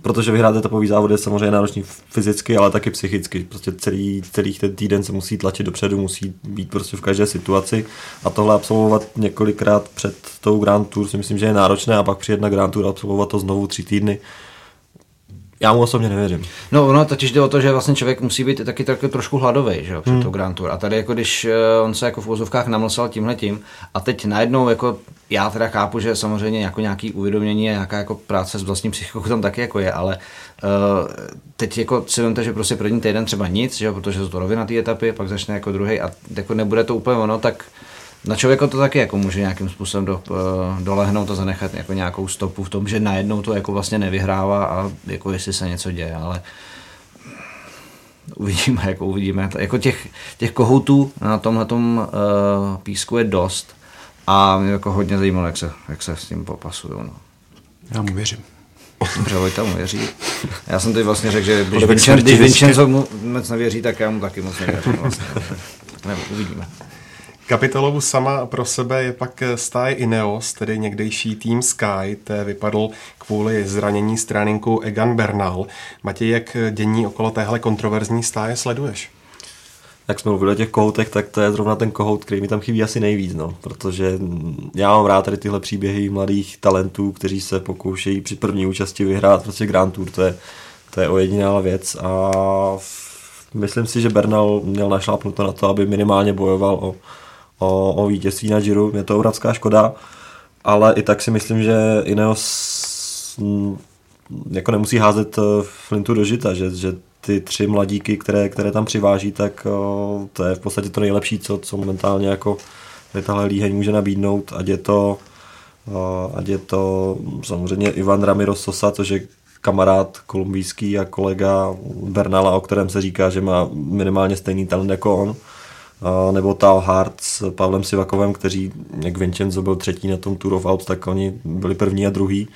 protože vyhrát etapový závod je samozřejmě náročný fyzicky, ale taky psychicky. Prostě celý, celý ten týden se musí tlačit dopředu, musí být prostě v každé situaci a tohle absolvovat několikrát před tou Grand Tour si myslím, že je náročné a pak přijet na Grand Tour a absolvovat to znovu tři týdny já mu osobně nevěřím. No, ono totiž jde o to, že vlastně člověk musí být taky, taky trošku hladový, že jo, před hmm. tou Grand Tour. A tady jako když eh, on se jako v úzovkách namlsal tímhle tím a teď najednou jako já teda chápu, že samozřejmě jako nějaký uvědomění a nějaká jako práce s vlastní psychikou tam taky jako je, ale uh, teď jako si vemte, že prostě první týden třeba nic, že jo, protože jsou to rovinatý etapy, pak začne jako druhý a jako nebude to úplně ono, tak na člověka to taky jako může nějakým způsobem do, uh, dolehnout a zanechat jako nějakou stopu v tom, že najednou to jako vlastně nevyhrává a jako jestli se něco děje, ale uvidíme, jako uvidíme. Jako těch, těch kohoutů na tomhle tom, uh, písku je dost a mě jako hodně zajímalo, jak se, jak se s tím popasují. No. Já mu věřím. Dobře, Vojta mu věří. Já jsem teď vlastně řekl, že když, Vincenzo, když Vincenzo mu moc nevěří, tak já mu taky moc nevěřím. Vlastně. Nebo uvidíme. Kapitolovu sama pro sebe je pak stáj Ineos, tedy někdejší tým Sky, té vypadl kvůli zranění stráninku Egan Bernal. Matěj, jak dění okolo téhle kontroverzní stáje sleduješ? Jak jsme mluvili o těch kohoutech, tak to je zrovna ten kohout, který mi tam chybí asi nejvíc, no. protože já mám rád tady tyhle příběhy mladých talentů, kteří se pokoušejí při první účasti vyhrát prostě Grand Tour, to je, to je ojedinělá věc a myslím si, že Bernal měl našlápnuto na to, aby minimálně bojoval o, o, o vítězství na Giro. Je to obrovská škoda, ale i tak si myslím, že Ineos mm, jako nemusí házet eh, Flintu do žita, že, že ty tři mladíky, které, které tam přiváží, tak o, to je v podstatě to nejlepší, co, co momentálně jako tahle líheň může nabídnout, ať je to, o, ať je to samozřejmě Ivan Ramiro Sosa, což je kamarád kolumbijský a kolega Bernala, o kterém se říká, že má minimálně stejný talent jako on nebo Tal Hart s Pavlem Sivakovem, kteří, jak Vincenzo byl třetí na tom Tour of Alps, tak oni byli první a druhý.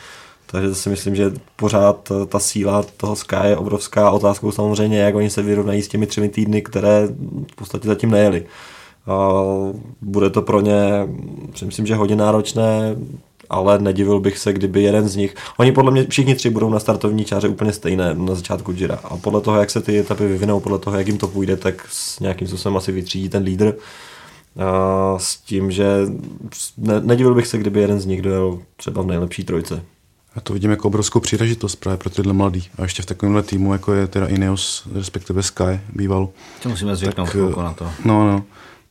Takže si myslím, že pořád ta síla toho Sky je obrovská. Otázkou samozřejmě, jak oni se vyrovnají s těmi třemi týdny, které v podstatě zatím nejeli. Bude to pro ně, si myslím, že hodně náročné, ale nedivil bych se, kdyby jeden z nich, oni podle mě všichni tři budou na startovní čáře úplně stejné na začátku Jira a podle toho, jak se ty etapy vyvinou, podle toho, jak jim to půjde, tak s nějakým způsobem asi vytřídí ten lídr. A s tím, že ne, nedivil bych se, kdyby jeden z nich dojel třeba v nejlepší trojce. Já to vidím jako obrovskou příležitost právě pro tyhle mladý. A ještě v takovémhle týmu, jako je teda Ineos, respektive Sky, býval. To musíme zvyknout tak, na to. No, no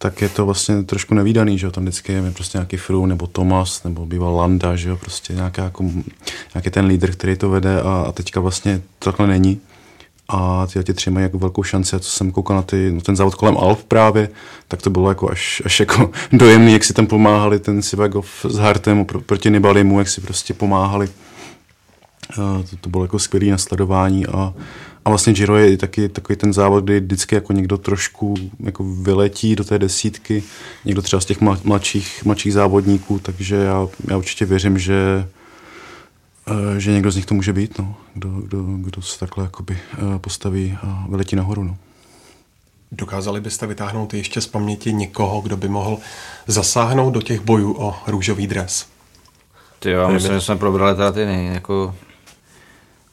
tak je to vlastně trošku nevýdaný, že jo, tam vždycky je prostě nějaký Fru nebo Thomas nebo býval Landa, že jo, prostě nějaká, jako, nějaký ten lídr, který to vede a, a teďka vlastně to takhle není. A ty, ty tři mají jako velkou šanci a co jsem koukal na, ty, na ten závod kolem Alp právě, tak to bylo jako až, až jako dojemný, jak si tam pomáhali ten Sivagov s Hartem pro, proti Nibalimu, jak si prostě pomáhali. A to, to bylo jako skvělé nasledování a, a vlastně Giro je taky takový ten závod, kdy vždycky jako někdo trošku jako vyletí do té desítky, někdo třeba z těch mladších, mladších závodníků, takže já, já určitě věřím, že eh, že někdo z nich to může být, no. kdo, kdo, kdo se takhle jakoby eh, postaví a vyletí nahoru. No. Dokázali byste vytáhnout ještě z paměti někoho, kdo by mohl zasáhnout do těch bojů o růžový dres? Ty jo, myslím, že jsme probrali teda ty nej, jako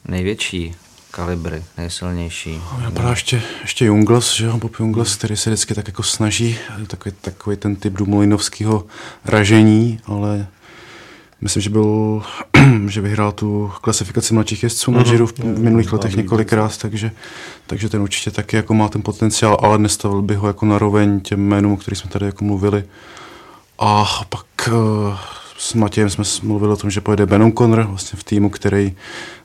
největší kalibry, nejsilnější. Napadá ještě, ještě Jungles, že jo, Bob Jungles, který se vždycky tak jako snaží, takový, takový ten typ Dumolinovského ražení, ale myslím, že byl, že vyhrál tu klasifikaci mladších jezdců na Giro v, v minulých letech několikrát, takže, takže ten určitě taky jako má ten potenciál, ale nestavil by ho jako naroveň těm jménům, o kterých jsme tady jako mluvili. A pak eh, s Matějem jsme mluvili o tom, že pojede Ben O'Connor vlastně v týmu, který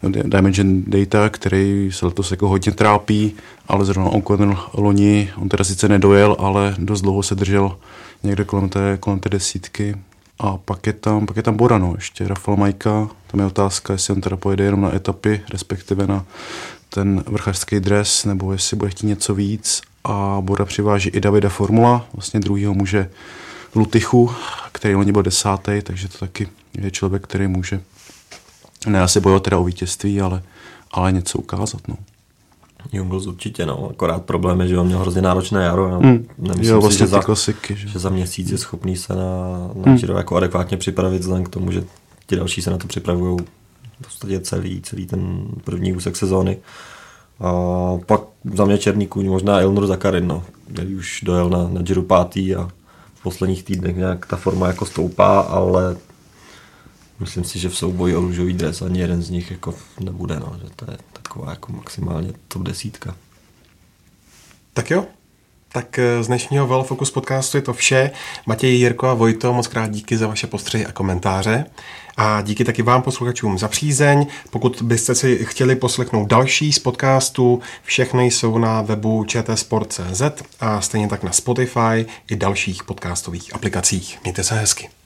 Dimension Data, který se letos jako hodně trápí, ale zrovna O'Connor loni, on teda sice nedojel, ale dost dlouho se držel někde kolem té, kolem té desítky. A pak je tam, pak je tam Bora, no, ještě Rafael Majka, tam je otázka, jestli on teda pojede jenom na etapy, respektive na ten vrchařský dres, nebo jestli bude chtít něco víc. A Bora přiváží i Davida Formula, vlastně druhýho muže Lutychu, který loni byl desátý, takže to taky je člověk, který může ne asi bojovat teda o vítězství, ale, ale něco ukázat. No. Jungles určitě, no. Akorát problém je, že on měl hrozně náročné jaro. No. Hmm. Nemyslím jo, vlastně si, že za, klasiky, že? že za měsíc je schopný se na, na hmm. jako adekvátně připravit vzhledem k tomu, že ti další se na to připravují v podstatě celý, celý ten první úsek sezóny. A pak za mě černý kůň, možná Ilnur Zakarin, no, který už dojel na, na Giro pátý a v posledních týdnech nějak ta forma jako stoupá, ale myslím si, že v souboji o růžový dres ani jeden z nich jako nebude, no, že to je taková jako maximálně top desítka. Tak jo, tak eh, z dnešního Velofocus podcastu je to vše. Matěj, Jirko a Vojto, moc krát díky za vaše postřehy a komentáře. A díky taky vám posluchačům za přízeň. Pokud byste si chtěli poslechnout další z podcastů, všechny jsou na webu čtsport.cz a stejně tak na Spotify i dalších podcastových aplikacích. Mějte se hezky.